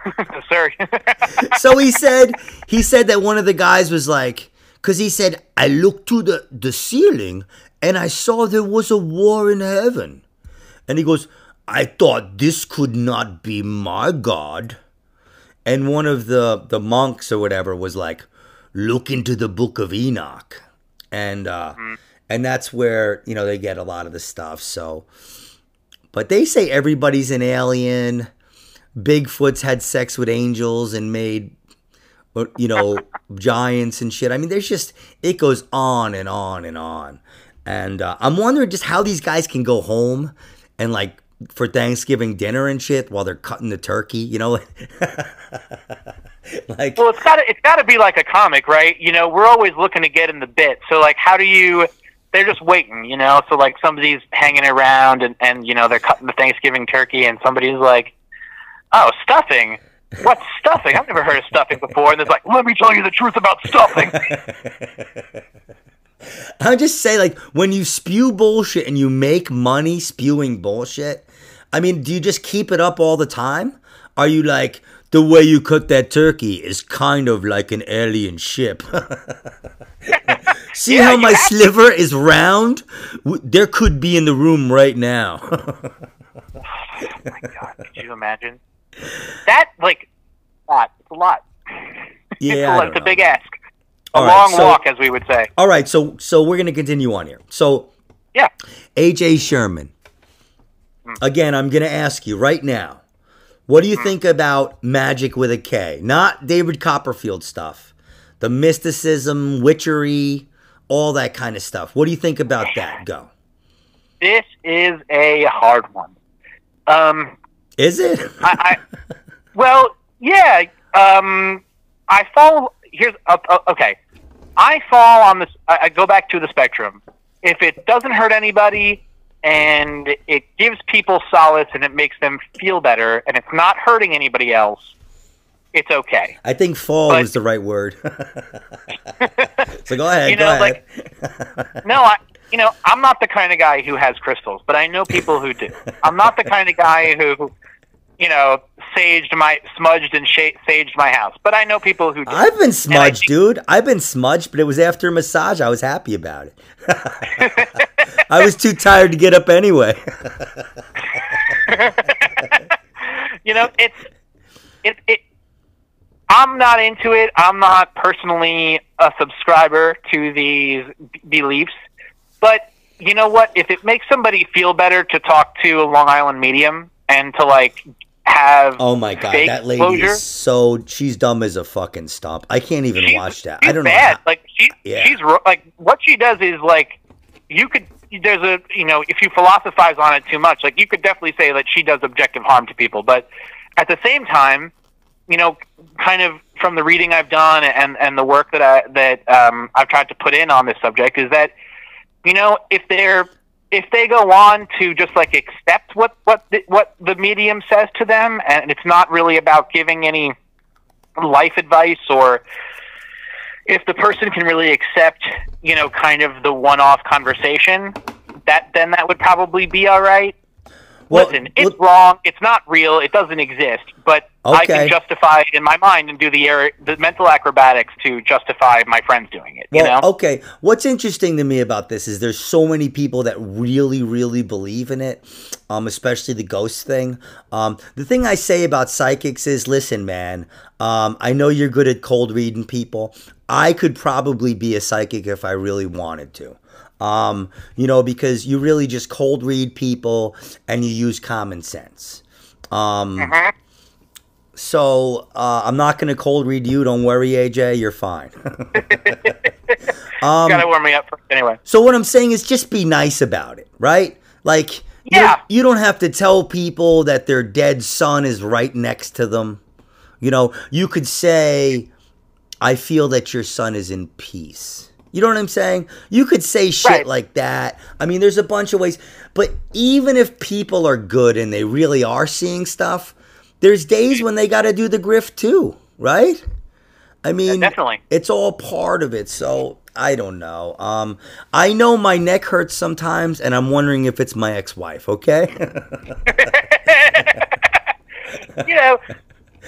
[laughs] Sorry. [laughs] so he said he said that one of the guys was like because he said I looked to the the ceiling and I saw there was a war in heaven, and he goes I thought this could not be my God, and one of the the monks or whatever was like look into the book of Enoch, and uh, mm-hmm. and that's where you know they get a lot of the stuff. So, but they say everybody's an alien Bigfoot's had sex with angels and made you know [laughs] giants and shit. I mean, there's just it goes on and on and on. And uh, I'm wondering just how these guys can go home and like for Thanksgiving dinner and shit while they're cutting the turkey, you know. [laughs] like Well, it's got to it's got to be like a comic, right? You know, we're always looking to get in the bit. So like how do you they're just waiting, you know? So like somebody's hanging around and and you know, they're cutting the Thanksgiving turkey and somebody's like Oh, stuffing. What's stuffing? I've never heard of stuffing before. And it's like, let me tell you the truth about stuffing. [laughs] I'm just saying, like, when you spew bullshit and you make money spewing bullshit, I mean, do you just keep it up all the time? Are you like, the way you cook that turkey is kind of like an alien ship? [laughs] See yeah, how my sliver to. is round? There could be in the room right now. [laughs] [sighs] oh my god, could you imagine? That like a lot. It's a lot. Yeah, [laughs] it's, a, it's a big ask. A long so, walk, as we would say. All right, so so we're gonna continue on here. So yeah, AJ Sherman. Mm. Again, I'm gonna ask you right now. What do you mm. think about magic with a K? Not David Copperfield stuff. The mysticism, witchery, all that kind of stuff. What do you think about that? Go. This is a hard one. Um, is it? [laughs] I, I, well, yeah. Um, I fall. Here's uh, uh, okay. I fall on this. I, I go back to the spectrum. if it doesn't hurt anybody and it gives people solace and it makes them feel better and it's not hurting anybody else, it's okay. I think fall But- is the right word. [laughs] so go [laughs] ahead. You go know, ahead. No, I, you know, I'm not the kind of guy who has crystals, but I know people who do. I'm not the kind of guy who, you know, saged my, smudged and sh- saged my house, but I know people who do. I've been smudged, think- dude. I've been smudged, but it was after a massage. I was happy about it. [laughs] I was too tired to get up anyway. [laughs] you know, it's it it. I'm not into it. I'm not personally a subscriber to these b- beliefs, but you know what? If it makes somebody feel better to talk to a Long Island medium and to like have Oh my god, that lady closure, is so she's dumb as a fucking stump. I can't even she's, watch that. I don't know. bad. how- Like she, Yeah. she's like what she does is like you could. There's a you know if you philosophize on it too much, like you could definitely say that she does objective harm to people, but at the same time, you know, kind of from the reading I've done and and the work that I that um, I've tried to put in on this subject is that you know if they're if they go on to just like accept what what the, what the medium says to them and it's not really about giving any life advice or if the person can really accept you know kind of the one-off conversation that then that would probably be all right Well, Listen, it's well, wrong. It's not real. It doesn't exist. But I can justify it in my mind and do the air, the mental acrobatics to justify my friends doing it. You well, know? okay. What's interesting to me about this is there's so many people that really, really believe in it, um, especially the ghost thing. Um, the thing I say about psychics is, listen, man. Um, I know you're good at cold reading people. I could probably be a psychic if I really wanted to. Um, you know, because you really just cold read people and you use common sense. Um, Mhm. so uh, I'm not going to cold read you. Don't worry, AJ. You're fine. [laughs] um, Gotta warm me up first anyway. so what I'm saying is just be nice about it, right? Like, Yeah. don't- you don't have to tell people that their dead son is right next to them. You know, you could say, "I feel that your son is in peace." You know what I'm saying? You could say shit Right. like that. I mean, there's a bunch of ways. But even if people are good and they really are seeing stuff, there's days when they got to do the grift too, right? I mean, definitely. it's all part of it. So I don't know. Um, I know my neck hurts sometimes, and I'm wondering if it's my ex-wife. Okay, [laughs] [laughs] You know,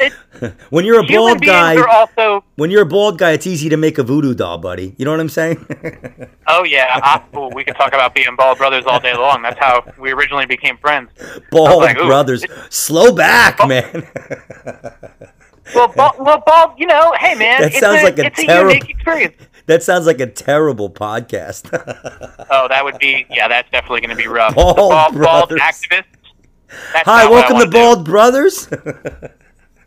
it, [laughs] when you're a bald guy, also. when you're a bald guy, it's easy to make a voodoo doll, buddy. You know what I'm saying? [laughs] Oh yeah, I, oh, we could talk about being bald brothers all day long. That's how we originally became friends. bald like, brothers, slow back, man. [laughs] Well, bald, well, bald. You know, hey man, That sounds a, like a it's a terrible- unique experience. that sounds like a terrible podcast. Oh, that would be yeah. That's definitely going to be rough. Bald bald, bald brothers. activist. That's Hi, not what I welcome to wanna do. Bald Brothers.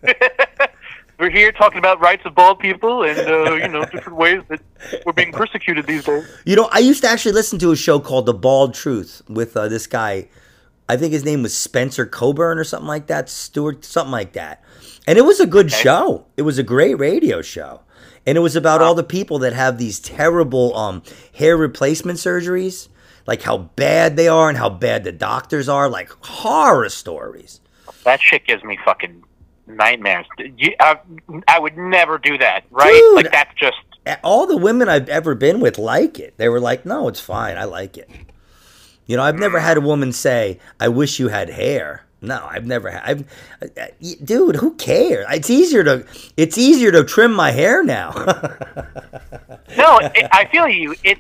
[laughs] We're here talking about rights of bald people and uh, you know different ways that we're being persecuted these days. You know, I used to actually listen to a show called The Bald Truth with uh, this guy. I think his name was Spencer Kobren or something like that, Stewart, something like that. And it was a good Okay. show. It was a great radio show. And it was about all the people that have these terrible um, hair replacement surgeries, like how bad they are and how bad the doctors are, like horror stories. That shit gives me fucking nightmares. You, I, I would never do that, right? Dude. Like that's just all the women I've ever been with like it. They were like, "No, it's fine. I like it." You know, I've never had a woman say, "I wish you had hair." No, I've never had. I've, uh, uh, dude, who cares? It's easier to it's easier to trim my hair now. [laughs] no. It, I feel you. It.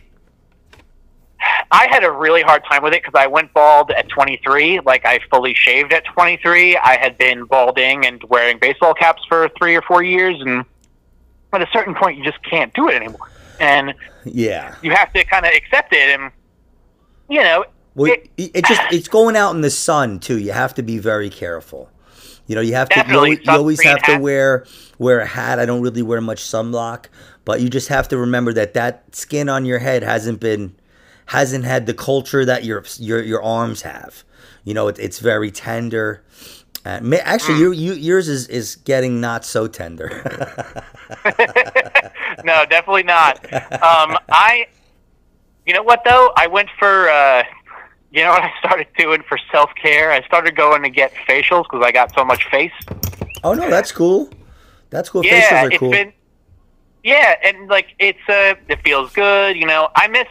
I had a really hard time with it because I went bald at 23. Like I fully shaved at 23. I had been balding and wearing baseball caps for three or four years, and at a certain point, you just can't do it anymore. And yeah. you have to kind of accept it, and you know, Well, it- it, just it's going out in the sun too. You have to be very careful. You know, you have to you always, you always have to wear wear a hat. I don't really wear much sunblock, but you just have to remember that that skin on your head hasn't been hasn't had the culture that your your your arms have. You know, it, it's very tender. Uh, ma- actually, Hmm. you, you, yours is, is getting not so tender. [laughs] no, definitely not. Um, I You know what though? I went for. Uh, you know what I started doing for self care? I started going to get facials because I got so much face. Oh no, that's cool. That's cool. Yeah, Facials are it's cool. been. Yeah, and like it's uh, it feels good. You know, I miss.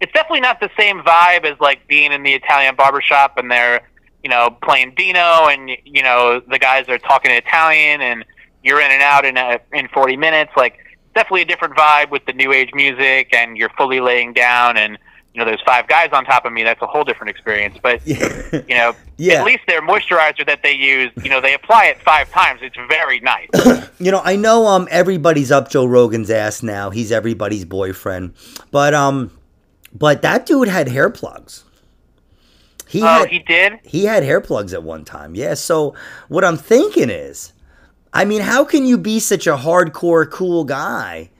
It's definitely not the same vibe as like being in the Italian barbershop and they're, you know, playing Dino and you know the guys are talking Italian and you're in and out in a, in 40 minutes. Like definitely a different vibe with the new age music and you're fully laying down and you know there's five guys on top of me. That's a whole different experience. But [laughs] you know, Yeah. at least their moisturizer that they use, you know, they apply it five times. It's very nice. [laughs] You know, I know um everybody's up Joe Rogan's ass now. He's everybody's boyfriend. But um but that dude had hair plugs. He oh, had he did. he had hair plugs at one time. Yeah, so what I'm thinking is I mean, how can you be such a hardcore cool guy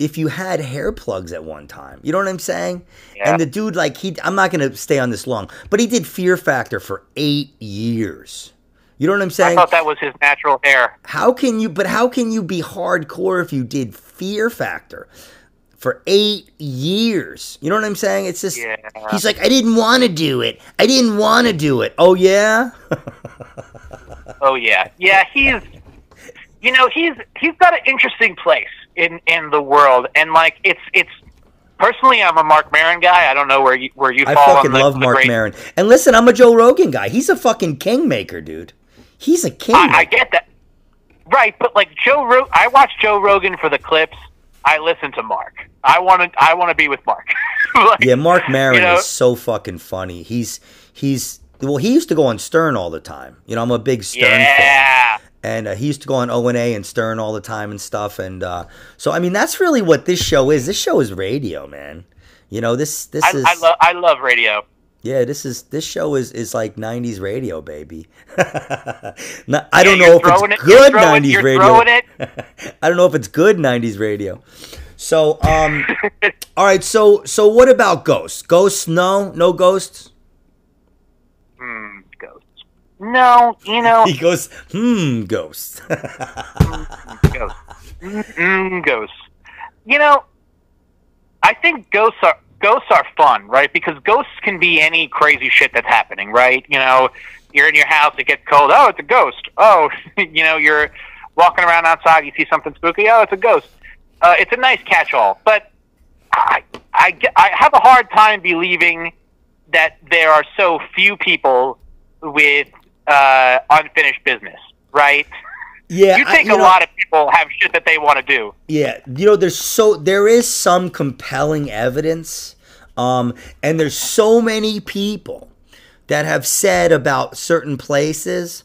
if you had hair plugs at one time? You know what I'm saying? Yeah. And the dude like he I'm not going to stay on this long, but he did Fear Factor for 8 years. You know what I'm saying? I thought that was his natural hair. How can you? But how can you be hardcore if you did Fear Factor for eight years? You know what I'm saying? It's just Yeah. he's like, I didn't want to do it. I didn't want to do it. Oh yeah. Oh yeah, yeah. He's, you know, he's he's got an interesting place in in the world, and like it's it's. Personally, I'm a Marc Maron guy. I don't know where you where you I fall fucking on the, love the Marc great- Maron. And listen, I'm a Joe Rogan guy. He's a fucking kingmaker, dude. He's a king. I, I get that, right? But like Joe, Ro- I watch Joe Rogan for the clips. I listen to Marc. I want to. I want to be with Marc. [laughs] Like, yeah, Marc Maron you know- is so fucking funny. He's he's well, he used to go on Stern all the time. You know, I'm a big Stern fan. Yeah. and uh, he used to go on O and A and Stern all the time and stuff. And uh, so, I mean, that's really what this show is. This show is radio, man. You know, this this I, is I love. I love radio. Yeah, this is this show is is like '90s radio, baby. [laughs] Not- I don't Yeah, know if it's it- good throwing- '90s you're radio. [laughs] I don't know if it's good '90s radio. So, um, [laughs] all right. So, so what about ghosts? Ghosts? No, no ghosts. Hmm, ghosts. No, you know, He goes, hmm, ghosts. ghosts. Mm, ghosts. You know, I think ghosts are ghosts are fun, right? Because ghosts can be any crazy shit that's happening, right? You know, you're in your house, it gets cold. Oh, it's a ghost. Oh, [laughs] you know, you're walking around outside, you see something spooky. Oh, it's a ghost. Uh, it's a nice catch-all, but I, I, I have a hard time believing that there are so few people with uh, unfinished business, right? [laughs] yeah, you I- think you a know- lot of people have shit that they want to do. Yeah, you know, there's so there is some compelling evidence, um, and there's so many people that have said about certain places,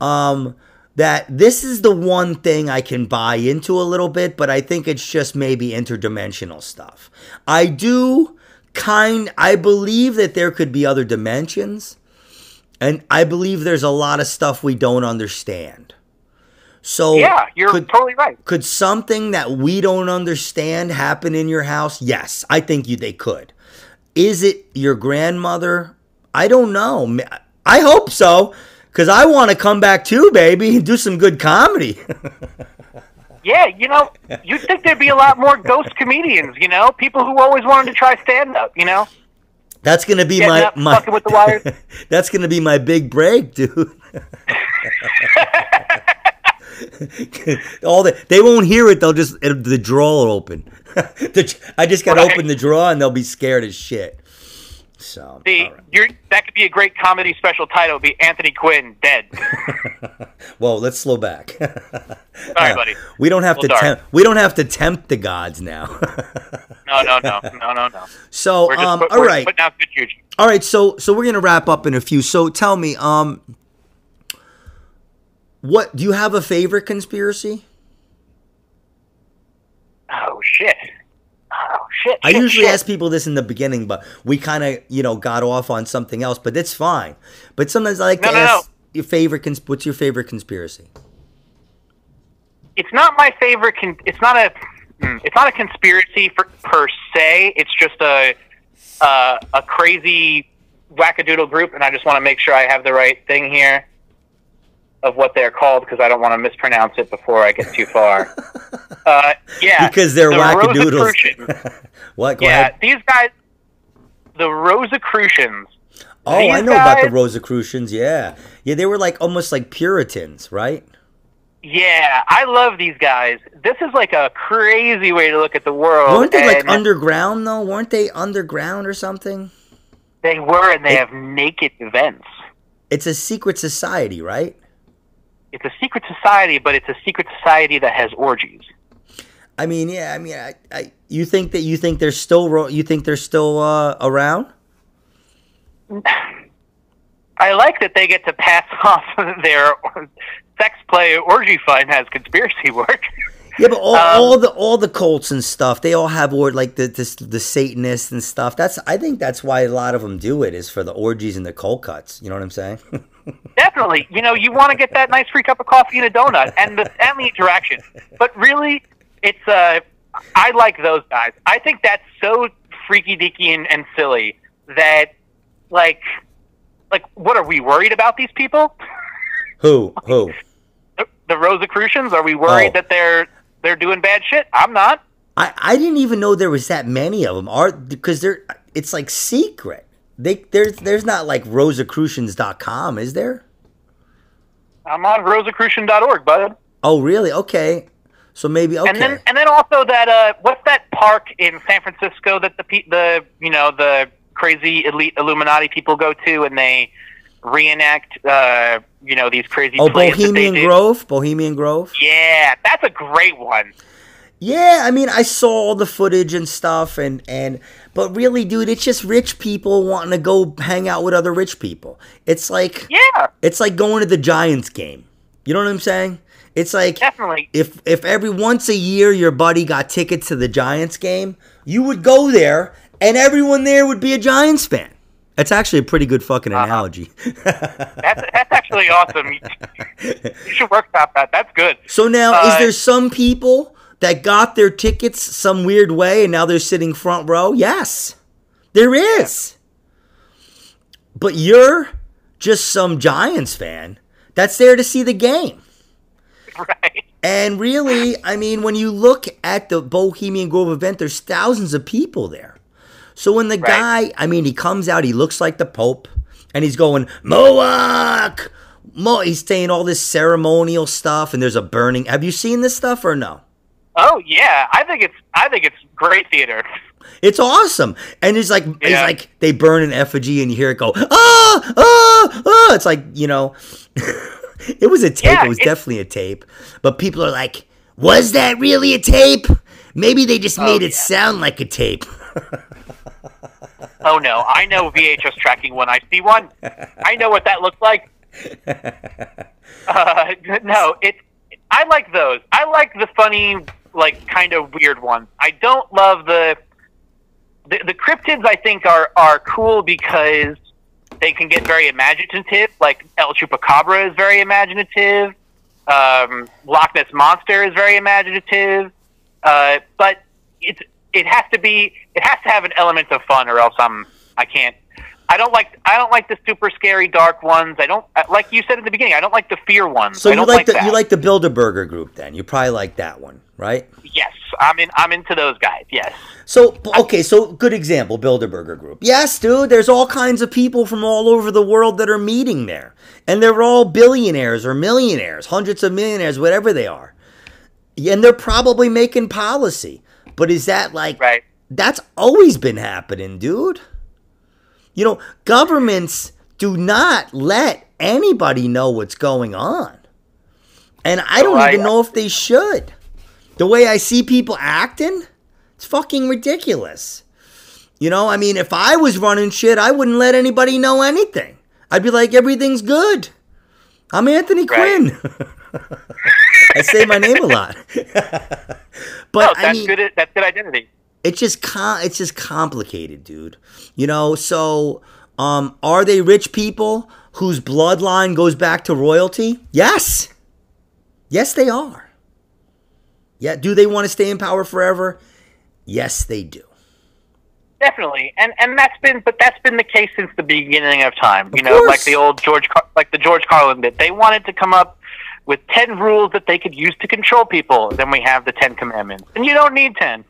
um, that this is the one thing I can buy into a little bit, but I think it's just maybe interdimensional stuff. I do kind, I believe that there could be other dimensions, and I believe there's a lot of stuff we don't understand. So Yeah, you're could, totally right. could something that we don't understand happen in your house? Yes, I think you they could. Is it your grandmother? I don't know. I hope so, because I want to come back too, baby, and do some good comedy. [laughs] Yeah, you know, you'd think there'd be a lot more ghost comedians, you know, people who always wanted to try stand up, you know? That's gonna be Getting my up, my. fucking with the wires. [laughs] that's gonna be my big break, dude. [laughs] [laughs] All the they won't hear it. They'll just it, the drawer will open. [laughs] The- I just got to Right. open the drawer and they'll be scared as shit. So The, right. you're, that could be a great comedy special title. It'd be Anthony Quinn dead. [laughs] Whoa, let's slow back. Sorry, buddy. We don't have to tempt. We don't have to tempt the gods now. No, no, no, no, no, no. so, um, put, all right, putting out good juju. all right. So, so we're gonna wrap up in a few. So, tell me, um, what do you have a favorite conspiracy? Oh shit. Oh shit. I usually shit. ask people this in the beginning, but we kind of, you know, got off on something else. But it's fine. But sometimes I like No, to no, ask your favorite. Cons- what's your favorite conspiracy? It's not my favorite. Con- it's not a. mm, It's not a conspiracy for, per se. It's just a uh, a crazy wackadoodle group, and I just want to make sure I have the right thing here of what they're called because I don't want to mispronounce it before I get too far. [laughs] uh, yeah, Because they're the wackadoodles. [laughs] What? Go yeah, ahead. these guys, the Rosicrucians. Oh, I know about the Rosicrucians. Yeah, yeah, they were like almost like Puritans, right? Yeah, I love these guys. This is like a crazy way to look at the world. weren't they like underground though? Weren't they underground or something? They were, and they It- have naked events. It's a secret society, right? It's a secret society, but it's a secret society that has orgies. I mean, yeah. I mean, I, I you think that you think they're still ro- you think they're still uh, around? [sighs] I like that they get to pass [laughs] off their sex play orgy fun as conspiracy work. Yeah, but all, Um, all the all the cults and stuff, they all have or like the this, the Satanists and stuff. That's I think that's why a lot of them do it is for the orgies and the cold cuts. You know what I'm saying? [laughs] Definitely, you know, you want to get that nice free cup of coffee and a donut, and the and the interaction. But really, it's uh, I like those guys. I think that's so freaky deaky and, and silly that, like, like what are we worried about these people? [laughs] who who? The, the Rosicrucians? Are we worried Oh. that they're they're doing bad shit? I'm not. I I didn't even know there was that many of them. Are because they're it's like secret. They there's there's not like Rosicrucians.com, is there? I'm on Rosicrucian.org, bud. Oh, really? Okay. So maybe okay. And then and then also that uh, what's that park in San Francisco that the pe- the you know the crazy elite Illuminati people go to and they reenact uh, you know these crazy oh, plays that they Bohemian? Grove, Bohemian Grove. Yeah, that's a great one. Yeah, I mean, I saw all the footage and stuff, and and but really, dude, it's just rich people wanting to go hang out with other rich people. It's like Yeah, it's like going to the Giants game. You know what I'm saying? It's like definitely. if if every once a year your buddy got tickets to the Giants game, you would go there, and everyone there would be a Giants fan. That's actually a pretty good fucking Uh-huh. analogy. [laughs] That's that's actually awesome. You should workshop that. That's good. So now, is Uh, there some people that got their tickets some weird way and now they're sitting front row? Yes, there is. But you're just some Giants fan that's there to see the game. Right. And really, I mean, when you look at the Bohemian Grove event, there's thousands of people there. So when the Right. guy, I mean, he comes out, he looks like the Pope, and he's going, Moak! Mo, he's saying all this ceremonial stuff, and there's a burning. Have you seen this stuff or no? Oh yeah, I think it's I think it's great theater. It's awesome. And it's like it's like they burn an effigy and you hear it go, ah, ah, ah. It's like, you know, [laughs] it was a tape. Yeah, it was it- definitely a tape. But people are like, was that really a tape? Maybe they just made it yeah. sound like a tape. Oh no, I know VHS tracking when I see one. I know what that looks like. [laughs] Uh, [laughs] no, it. I like those. I like the funny, like kind of weird ones. I don't love the the, the cryptids. I think are are cool because they can get very imaginative. Like El Chupacabra is very imaginative. Um, Loch Ness monster is very imaginative. Uh, but it's it has to be it has to have an element of fun, or else I'm I can't. I don't like I don't like the super scary dark ones. I don't like you said at the beginning. I don't like the fear ones. So I you like, like the that. you like the Bilderberger group then. You probably like that one, right? yes, I'm in. I'm into those guys. Yes. So okay, so good example, Bilderberger Group. Yes, dude, there's all kinds of people from all over the world that are meeting there, and they're all billionaires or millionaires, hundreds of millionaires, whatever they are, and they're probably making policy. But is that like Right. that's always been happening, dude? You know, governments do not let anybody know what's going on, and I don't even know if they should. The way I see people acting. It's fucking ridiculous. You know, I mean, if I was running shit, I wouldn't let anybody know anything. I'd be like, everything's good. I'm Anthony Right. Quinn. [laughs] I say my name a lot. [laughs] but No, I that's mean, good. That's good identity. It's just com- it's just complicated, dude. You know, so um, are they rich people whose bloodline goes back to royalty? Yes. Yes, they are. Yeah, do they want to stay in power forever? Yes, they do. Definitely, and and that's been, but that's been the case since the beginning of time. You Of know, like the old George, Car- like the George Carlin bit. They wanted to come up with ten rules that they could use to control people. Then we have the Ten Commandments, and you don't need ten.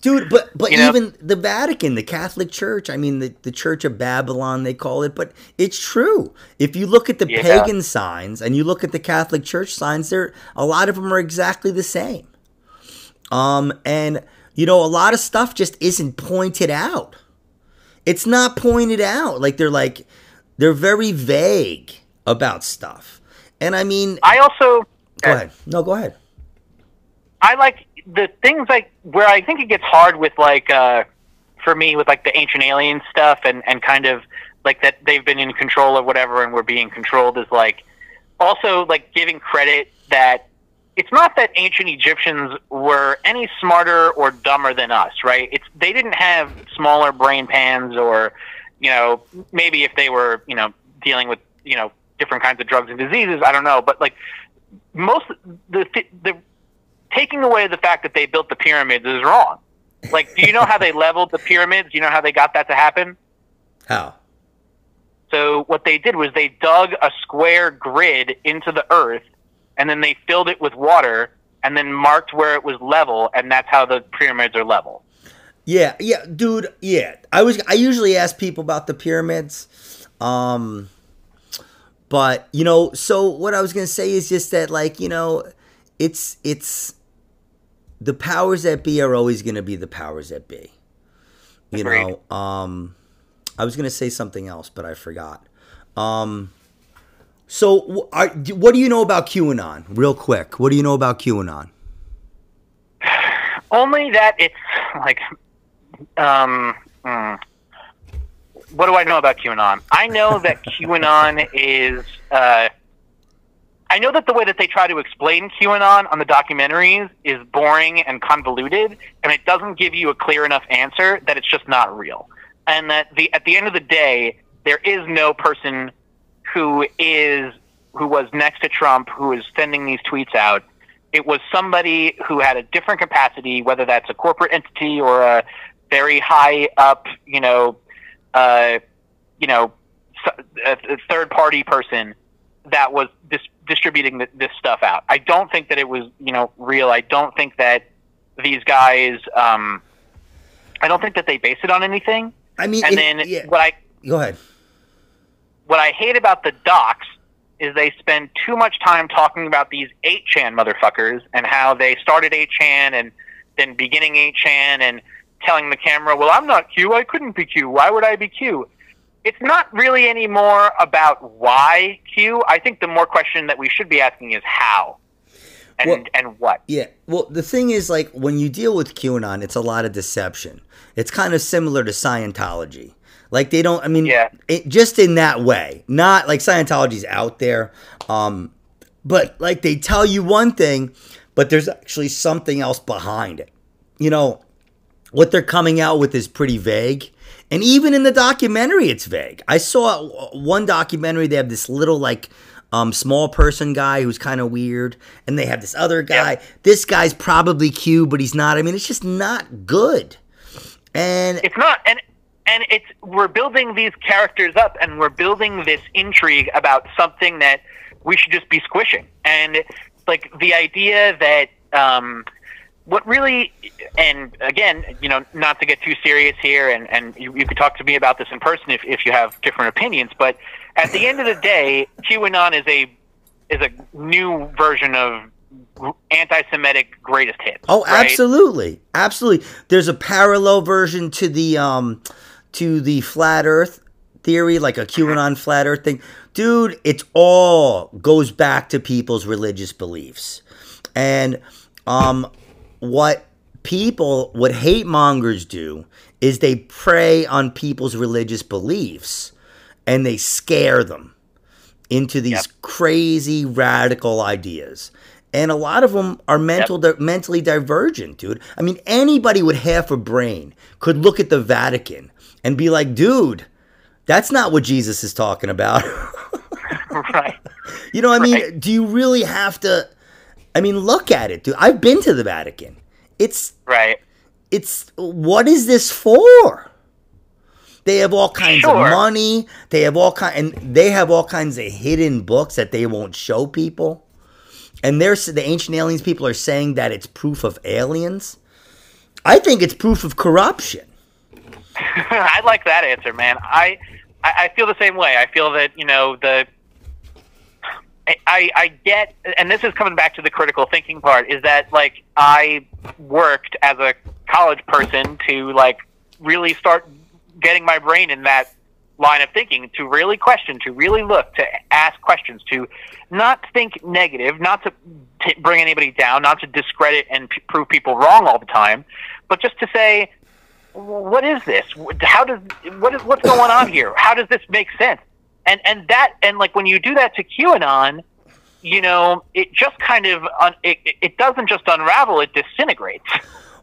Dude. But but You know? even the Vatican, the Catholic Church. I mean, the the Church of Babylon, they call it. But it's true. If you look at the Yeah. pagan signs and you look at the Catholic Church signs, they're a lot of them are exactly the same. Um, and you know, a lot of stuff just isn't pointed out. It's not pointed out. Like they're like they're very vague about stuff. And I mean, I also go ahead. No, go ahead. I like the things like where I think it gets hard with like uh for me with like the ancient alien stuff and and kind of like that they've been in control of whatever and we're being controlled is like also like giving credit that it's not that ancient Egyptians were any smarter or dumber than us, right? It's they didn't have smaller brain pans or you know maybe if they were you know dealing with you know different kinds of drugs and diseases, I don't know, but like most the the taking away the fact that they built the pyramids is wrong. Like, do you know how they [laughs] leveled the pyramids? Do you know how they got that to happen? How? So what they did was they dug a square grid into the earth, and then they filled it with water, and then marked where it was level, and that's how the pyramids are level. Yeah, yeah, dude. Yeah, I was. I usually ask people about the pyramids, um, but you know. So what I was gonna say is just that, like, you know, it's it's the powers that be are always gonna be the powers that be. You Agreed. know, um, I was gonna say something else, but I forgot. Um, so are, what do you know about QAnon? Real quick, what do you know about QAnon? [sighs] Only that it's like, um, hmm. what do I know about QAnon? I know that [laughs] QAnon is. Uh, I know that the way that they try to explain QAnon on the documentaries is boring and convoluted, and it doesn't give you a clear enough answer that it's just not real. And that the at the end of the day, there is no person who is who was next to Trump who is sending these tweets out. It was somebody who had a different capacity, whether that's a corporate entity or a very high up, you know, uh, you know, a third party person that was dis- distributing th- this stuff out. I don't think that it was, you know, real. I don't think that these guys. Um, I don't think that they base it on anything. I mean, And if- then yeah, what I go ahead. what I hate about the docs is they spend too much time talking about these 8chan motherfuckers and how they started 8chan and then beginning 8chan and telling the camera, well, I'm not Q. I couldn't be Q. Why would I be Q? It's not really any more about why Q. I think the more question that we should be asking is how and, Well- and what. Yeah. Well, the thing is, like, when you deal with QAnon, it's a lot of deception. It's kind of similar to Scientology. Like, they don't, I mean, Yeah. it, just in that way. Not like Scientology's out there. Um, but, like, they tell you one thing, but there's actually something else behind it. You know, what they're coming out with is pretty vague. And even in the documentary, it's vague. I saw one documentary, they have this little, like, um, small person guy who's kind of weird. And they have this other guy. Yep. This guy's probably cute, but he's not. I mean, it's just not good. And It's not, and and it's we're building these characters up, and we're building this intrigue about something that we should just be squishing, and like the idea that um, what really, and again, you know, not to get too serious here, and and you, you could talk to me about this in person if if you have different opinions, but at the end of the day, QAnon is a is a new version of anti-Semitic greatest hits. Oh, right? absolutely, absolutely. There's a parallel version to the um to the flat Earth theory, like a QAnon flat Earth thing, dude. It's all goes back to people's religious beliefs, and um, what people, what hate mongers do is they prey on people's religious beliefs, and they scare them into these Yep. crazy radical ideas. And a lot of them are mental, di- mentally divergent, dude. I mean, anybody with half a brain could look at the Vatican and be like, dude, that's not what Jesus is talking about. [laughs] [laughs] right. you know what I mean? Do you really have to? I mean, look at it, dude. I've been to the Vatican. It's Right. it's what is this for? They have all kinds Sure. of money. They have all kind, and they have all kinds of hidden books that they won't show people. And they're the ancient aliens people are saying that it's proof of aliens. I think it's proof of corruption. [laughs] I like that answer, man. I I feel the same way. I feel that you know the. I, I get, and this is coming back to the critical thinking part, is that like I worked as a college person to like really start getting my brain in that line of thinking to really question, to really look, to ask questions, to not think negative, not to t- bring anybody down, not to discredit and p- prove people wrong all the time, but just to say, what is this? How does what is what's going on here? How does this make sense? And and that and like when you do that to QAnon, you know, it just kind of un, it it doesn't just unravel; it disintegrates.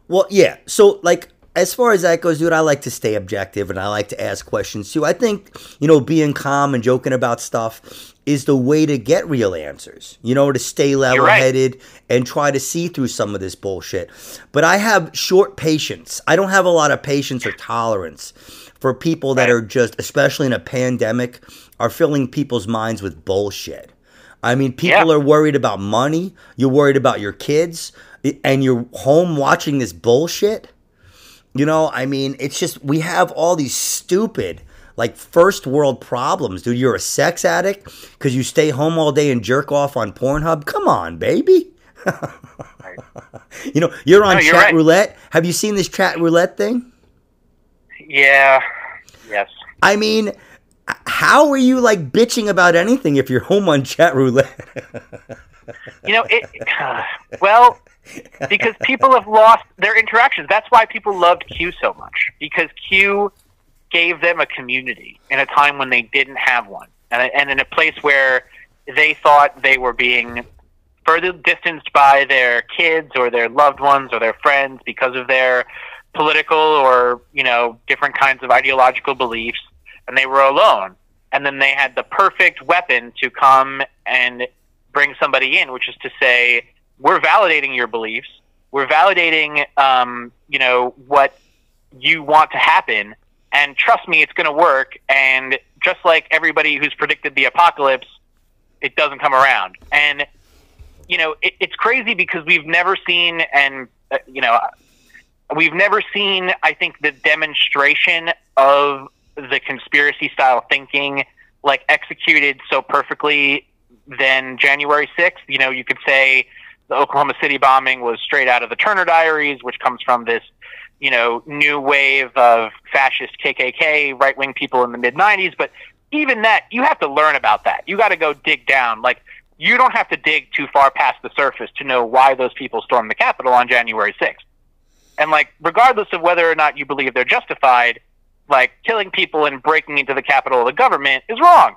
Well, yeah. So like as far as that goes, dude, I like to stay objective and I like to ask questions too. I think, you know, being calm and joking about stuff is the way to get real answers, you know, to stay level headed right. and try to see through some of this bullshit. But I have short patience. I don't have a lot of patience or tolerance for people that are just, especially in a pandemic, are filling people's minds with bullshit. I mean, people yeah. are worried about money, you're worried about your kids, and you're home watching this bullshit you know, I mean, it's just we have all these stupid like first world problems, dude. You're a sex addict because you stay home all day and jerk off on Pornhub. Come on, baby. [laughs] you know, you're on no, you're chat right. roulette. Have you seen this chat roulette thing? Yeah. Yes. I mean, how are you like bitching about anything if you're home on chat roulette? you know, it. Uh, [sighs] well, because people have lost their interactions. That's why people loved Q so much because Q gave them a community in a time when they didn't have one, and, and in a place where they thought they were being further distanced by their kids or their loved ones or their friends because of their political or you know different kinds of ideological beliefs, and they were alone. And then they had the perfect weapon to come and bring somebody in, which is to say, we're validating your beliefs. We're validating, um, you know, what you want to happen. And trust me, it's going to work. And just like everybody who's predicted the apocalypse, it doesn't come around. And, you know, it, it's crazy because we've never seen, and, uh, you know, we've never seen, I think, the demonstration of the conspiracy style thinking like executed so perfectly than January 6th. You know, you could say the Oklahoma City bombing was straight out of the Turner Diaries, which comes from this, you know, new wave of fascist KKK right wing people in the mid 90s. But even that, you have to learn about that. You got to go dig down. Like, you don't have to dig too far past the surface to know why those people stormed the Capitol on January 6th. And, like, regardless of whether or not you believe they're justified, like, killing people and breaking into the capital of the government is wrong.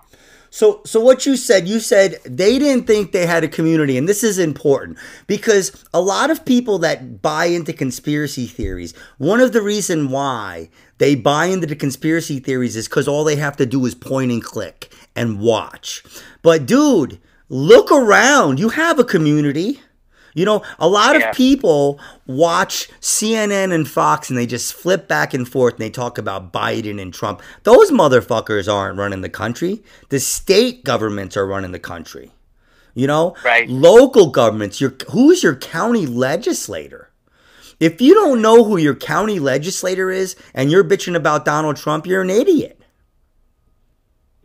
So, so what you said, you said they didn't think they had a community, and this is important because a lot of people that buy into conspiracy theories, one of the reason why they buy into the conspiracy theories is because all they have to do is point and click and watch. But dude, look around. You have a community. You know, a lot yeah. of people watch CNN and Fox and they just flip back and forth and they talk about Biden and Trump. Those motherfuckers aren't running the country. The state governments are running the country. You know, right. local governments. Your who's your county legislator? If you don't know who your county legislator is and you're bitching about Donald Trump, you're an idiot.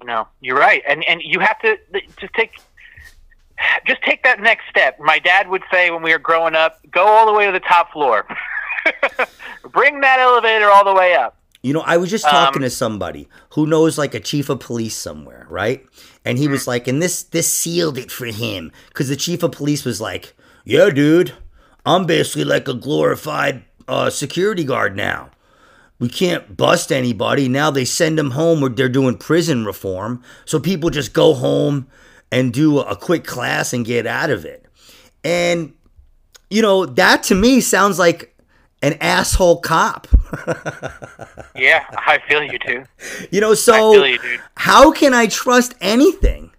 No, you're right, and and you have to just take just take that next step. My dad would say when we were growing up, go all the way to the top floor. [laughs] Bring that elevator all the way up. You know, I was just talking um, to somebody who knows like a chief of police somewhere, right? And he was like, and this this sealed it for him because the chief of police was like, "Yeah, dude, I'm basically like a glorified uh, security guard now. We can't bust anybody now. They send them home, or they're doing prison reform, so people just go home." And do a quick class and get out of it. And, you know, that to me sounds like an asshole cop. [laughs] yeah, I feel you too. You know, so you, how can I trust anything?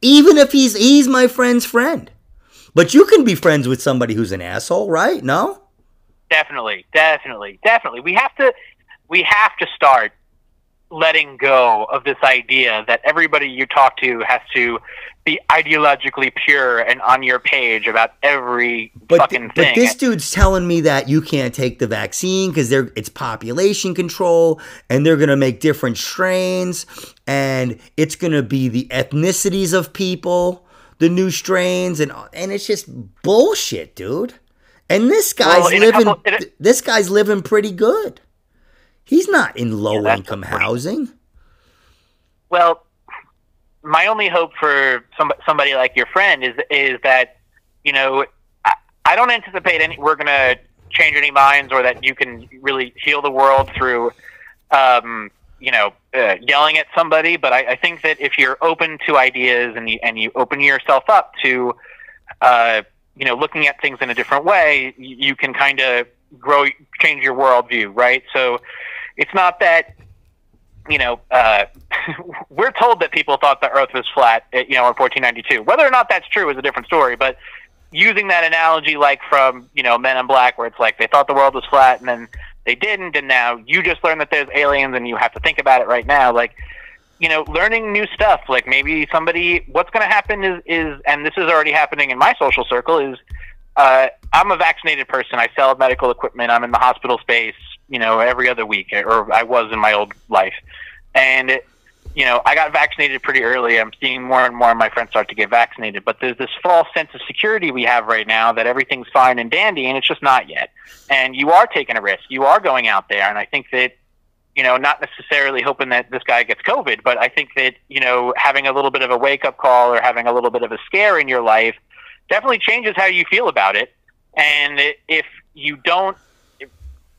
Even if he's he's my friend's friend. But you can be friends with somebody who's an asshole, right? No? Definitely, definitely, definitely. We have to we have to start letting go of this idea that everybody you talk to has to be ideologically pure and on your page about every but fucking th- thing. But this dude's telling me that you can't take the vaccine because they're it's population control and they're gonna make different strains and it's gonna be the ethnicities of people, the new strains, and and it's just bullshit, dude. And this guy's Well, living couple- a- th- this guy's living pretty good. He's not in low that's income housing. Well, my only hope for some, somebody like your friend is is that you know I, I don't anticipate any we're to change any minds or that you can really heal the world through um, you know uh, yelling at somebody. But I, I think that if you're open to ideas and you, and you open yourself up to uh, you know looking at things in a different way, you, you can kind of grow change your worldview, right? So it's not that you know, uh, [laughs] we're told that people thought the Earth was flat, uh, you know, in 1492. Whether or not that's true is a different story. But using that analogy, like from you know Men in Black, where it's like they thought the world was flat and then they didn't, and now you just learned that there's aliens and you have to think about it right now. Like, you know, learning new stuff. Like maybe somebody, what's going to happen is is, and this is already happening in my social circle is. Uh, I'm a vaccinated person. I sell medical equipment. I'm in the hospital space, you know, every other week, or I was in my old life. And, it, you know, I got vaccinated pretty early. I'm seeing more and more of my friends start to get vaccinated. But there's this false sense of security we have right now that everything's fine and dandy, and it's just not yet. And you are taking a risk. You are going out there. And I think that, you know, not necessarily hoping that this guy gets COVID, but I think that, you know, having a little bit of a wake up call or having a little bit of a scare in your life definitely changes how you feel about it. And if you don't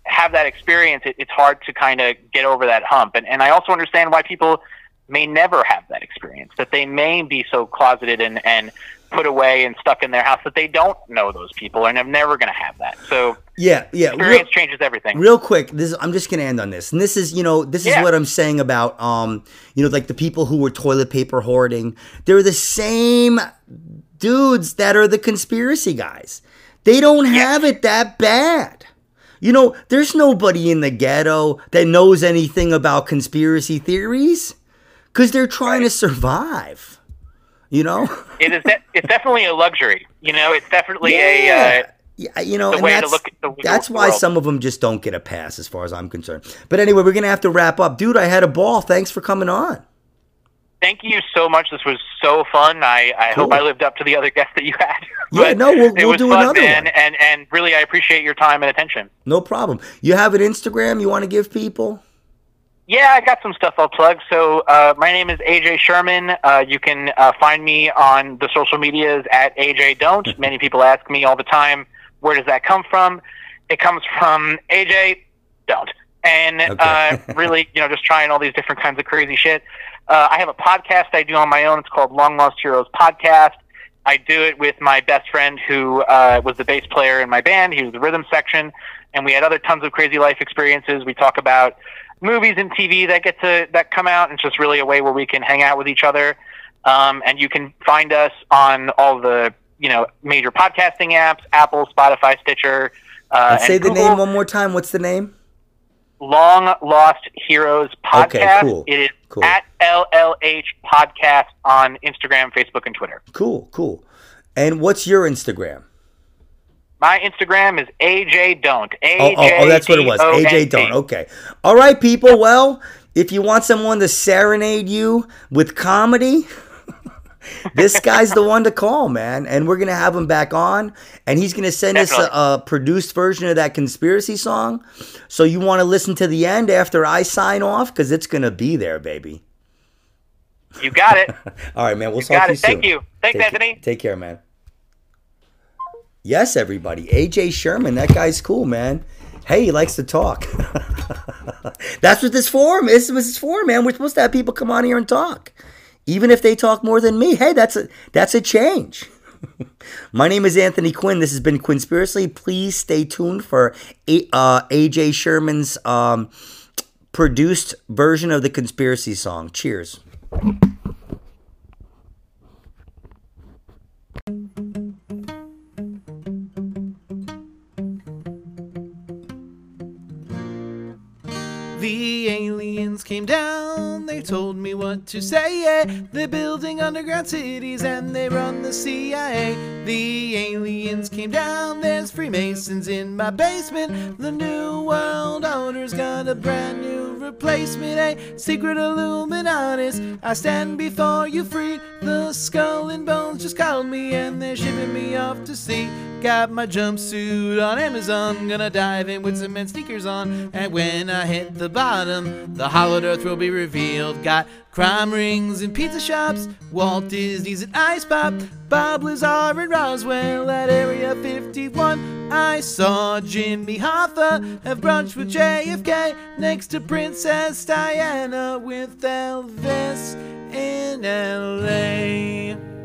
have that experience, it, it's hard to kind of get over that hump. And, and I also understand why people may never have that experience, that they may be so closeted and, and put away and stuck in their house that they don't know those people and are never going to have that. So Yeah, yeah. experience real- changes everything. Real quick, this I'm just gonna end on this, and this is you know this is Yeah. what I'm saying about um you know like the people who were toilet paper hoarding. They're the same dudes that are the conspiracy guys. They don't have it that bad. You know, there's nobody in the ghetto that knows anything about conspiracy theories because they're trying to survive. You know? [laughs] it is de- it's definitely a luxury. You know, it's definitely a Yeah. uh, Yeah, you know, the and way to that's, look at the- that's why world. some of them just don't get a pass, as far as I'm concerned. But anyway, we're gonna have to wrap up, dude. I had a ball. Thanks for coming on. Thank you so much. This was so fun. I, I hope I lived up to the other guests that you had. [laughs] Yeah, no, we'll- we'll do fun, another man, one. And and really, I appreciate your time and attention. No problem. You have an Instagram you want to give people? Yeah, I got some stuff I'll plug. So uh, my name is AJ Sherman. Uh, you can uh, find me on the social medias at AJ Don't. [laughs] Many people ask me all the time, where does that come from? It comes from AJ Don't. And Okay. uh, [laughs] really, you know, just trying all these different kinds of crazy shit. Uh, I have a podcast I do on my own. It's called Long Lost Heroes Podcast. I do it with my best friend who uh, was the bass player in my band. He was the rhythm section, and we had other tons of crazy life experiences. We talk about movies and TV that get to that come out. It's just really a way where we can hang out with each other. Um, and you can find us on all the you know major podcasting apps: Apple, Spotify, Stitcher. Uh, say the Google. name one more time. What's the name? Long Lost Heroes podcast. Okay, cool. It is Cool. at LLH podcast on Instagram, Facebook, and Twitter. Cool, cool. And what's your Instagram? My Instagram is AJ Don't. Oh, oh, oh, that's what it was. AJ Don't. Okay. All right, people. Well, if you want someone to serenade you with comedy, this guy's the one to call, man. And we're gonna have him back on, and he's gonna send us a, a produced version of that conspiracy song. So you want to listen to the end after I sign off, because it's gonna be there, baby. You got it. [laughs] All right, man. We'll talk got to you it. Thank soon. you. Thanks, Take- Anthony. Take care, man. Yes, everybody. AJ Sherman, that guy's cool, man. Hey, he likes to talk. [laughs] That's what this forum is. This is for, man. We're supposed to have people come on here and talk, even if they talk more than me. Hey, that's a that's a change. [laughs] My name is Anthony Quinn. This has been Quinnspiracy. Please stay tuned for A- uh, AJ Sherman's um, produced version of the conspiracy song. Cheers. The aliens came down they told me what to say. Yeah. They're building underground cities and they run the CIA. The aliens came down, there's Freemasons in my basement. The New World Order's got a brand new replacement. A secret Illuminatis. I stand before you free. The skull and bones just called me and they're shipping me off to sea. Got my jumpsuit on Amazon, gonna dive in with cement sneakers on. And when I hit the bottom, the hollowed earth will be revealed. Got crime rings and pizza shops, Walt Disney's an ice pop, Bob Lazar and Roswell at Area 51. I saw Jimmy Hoffa have brunch with JFK next to Princess Diana with Elvis in LA.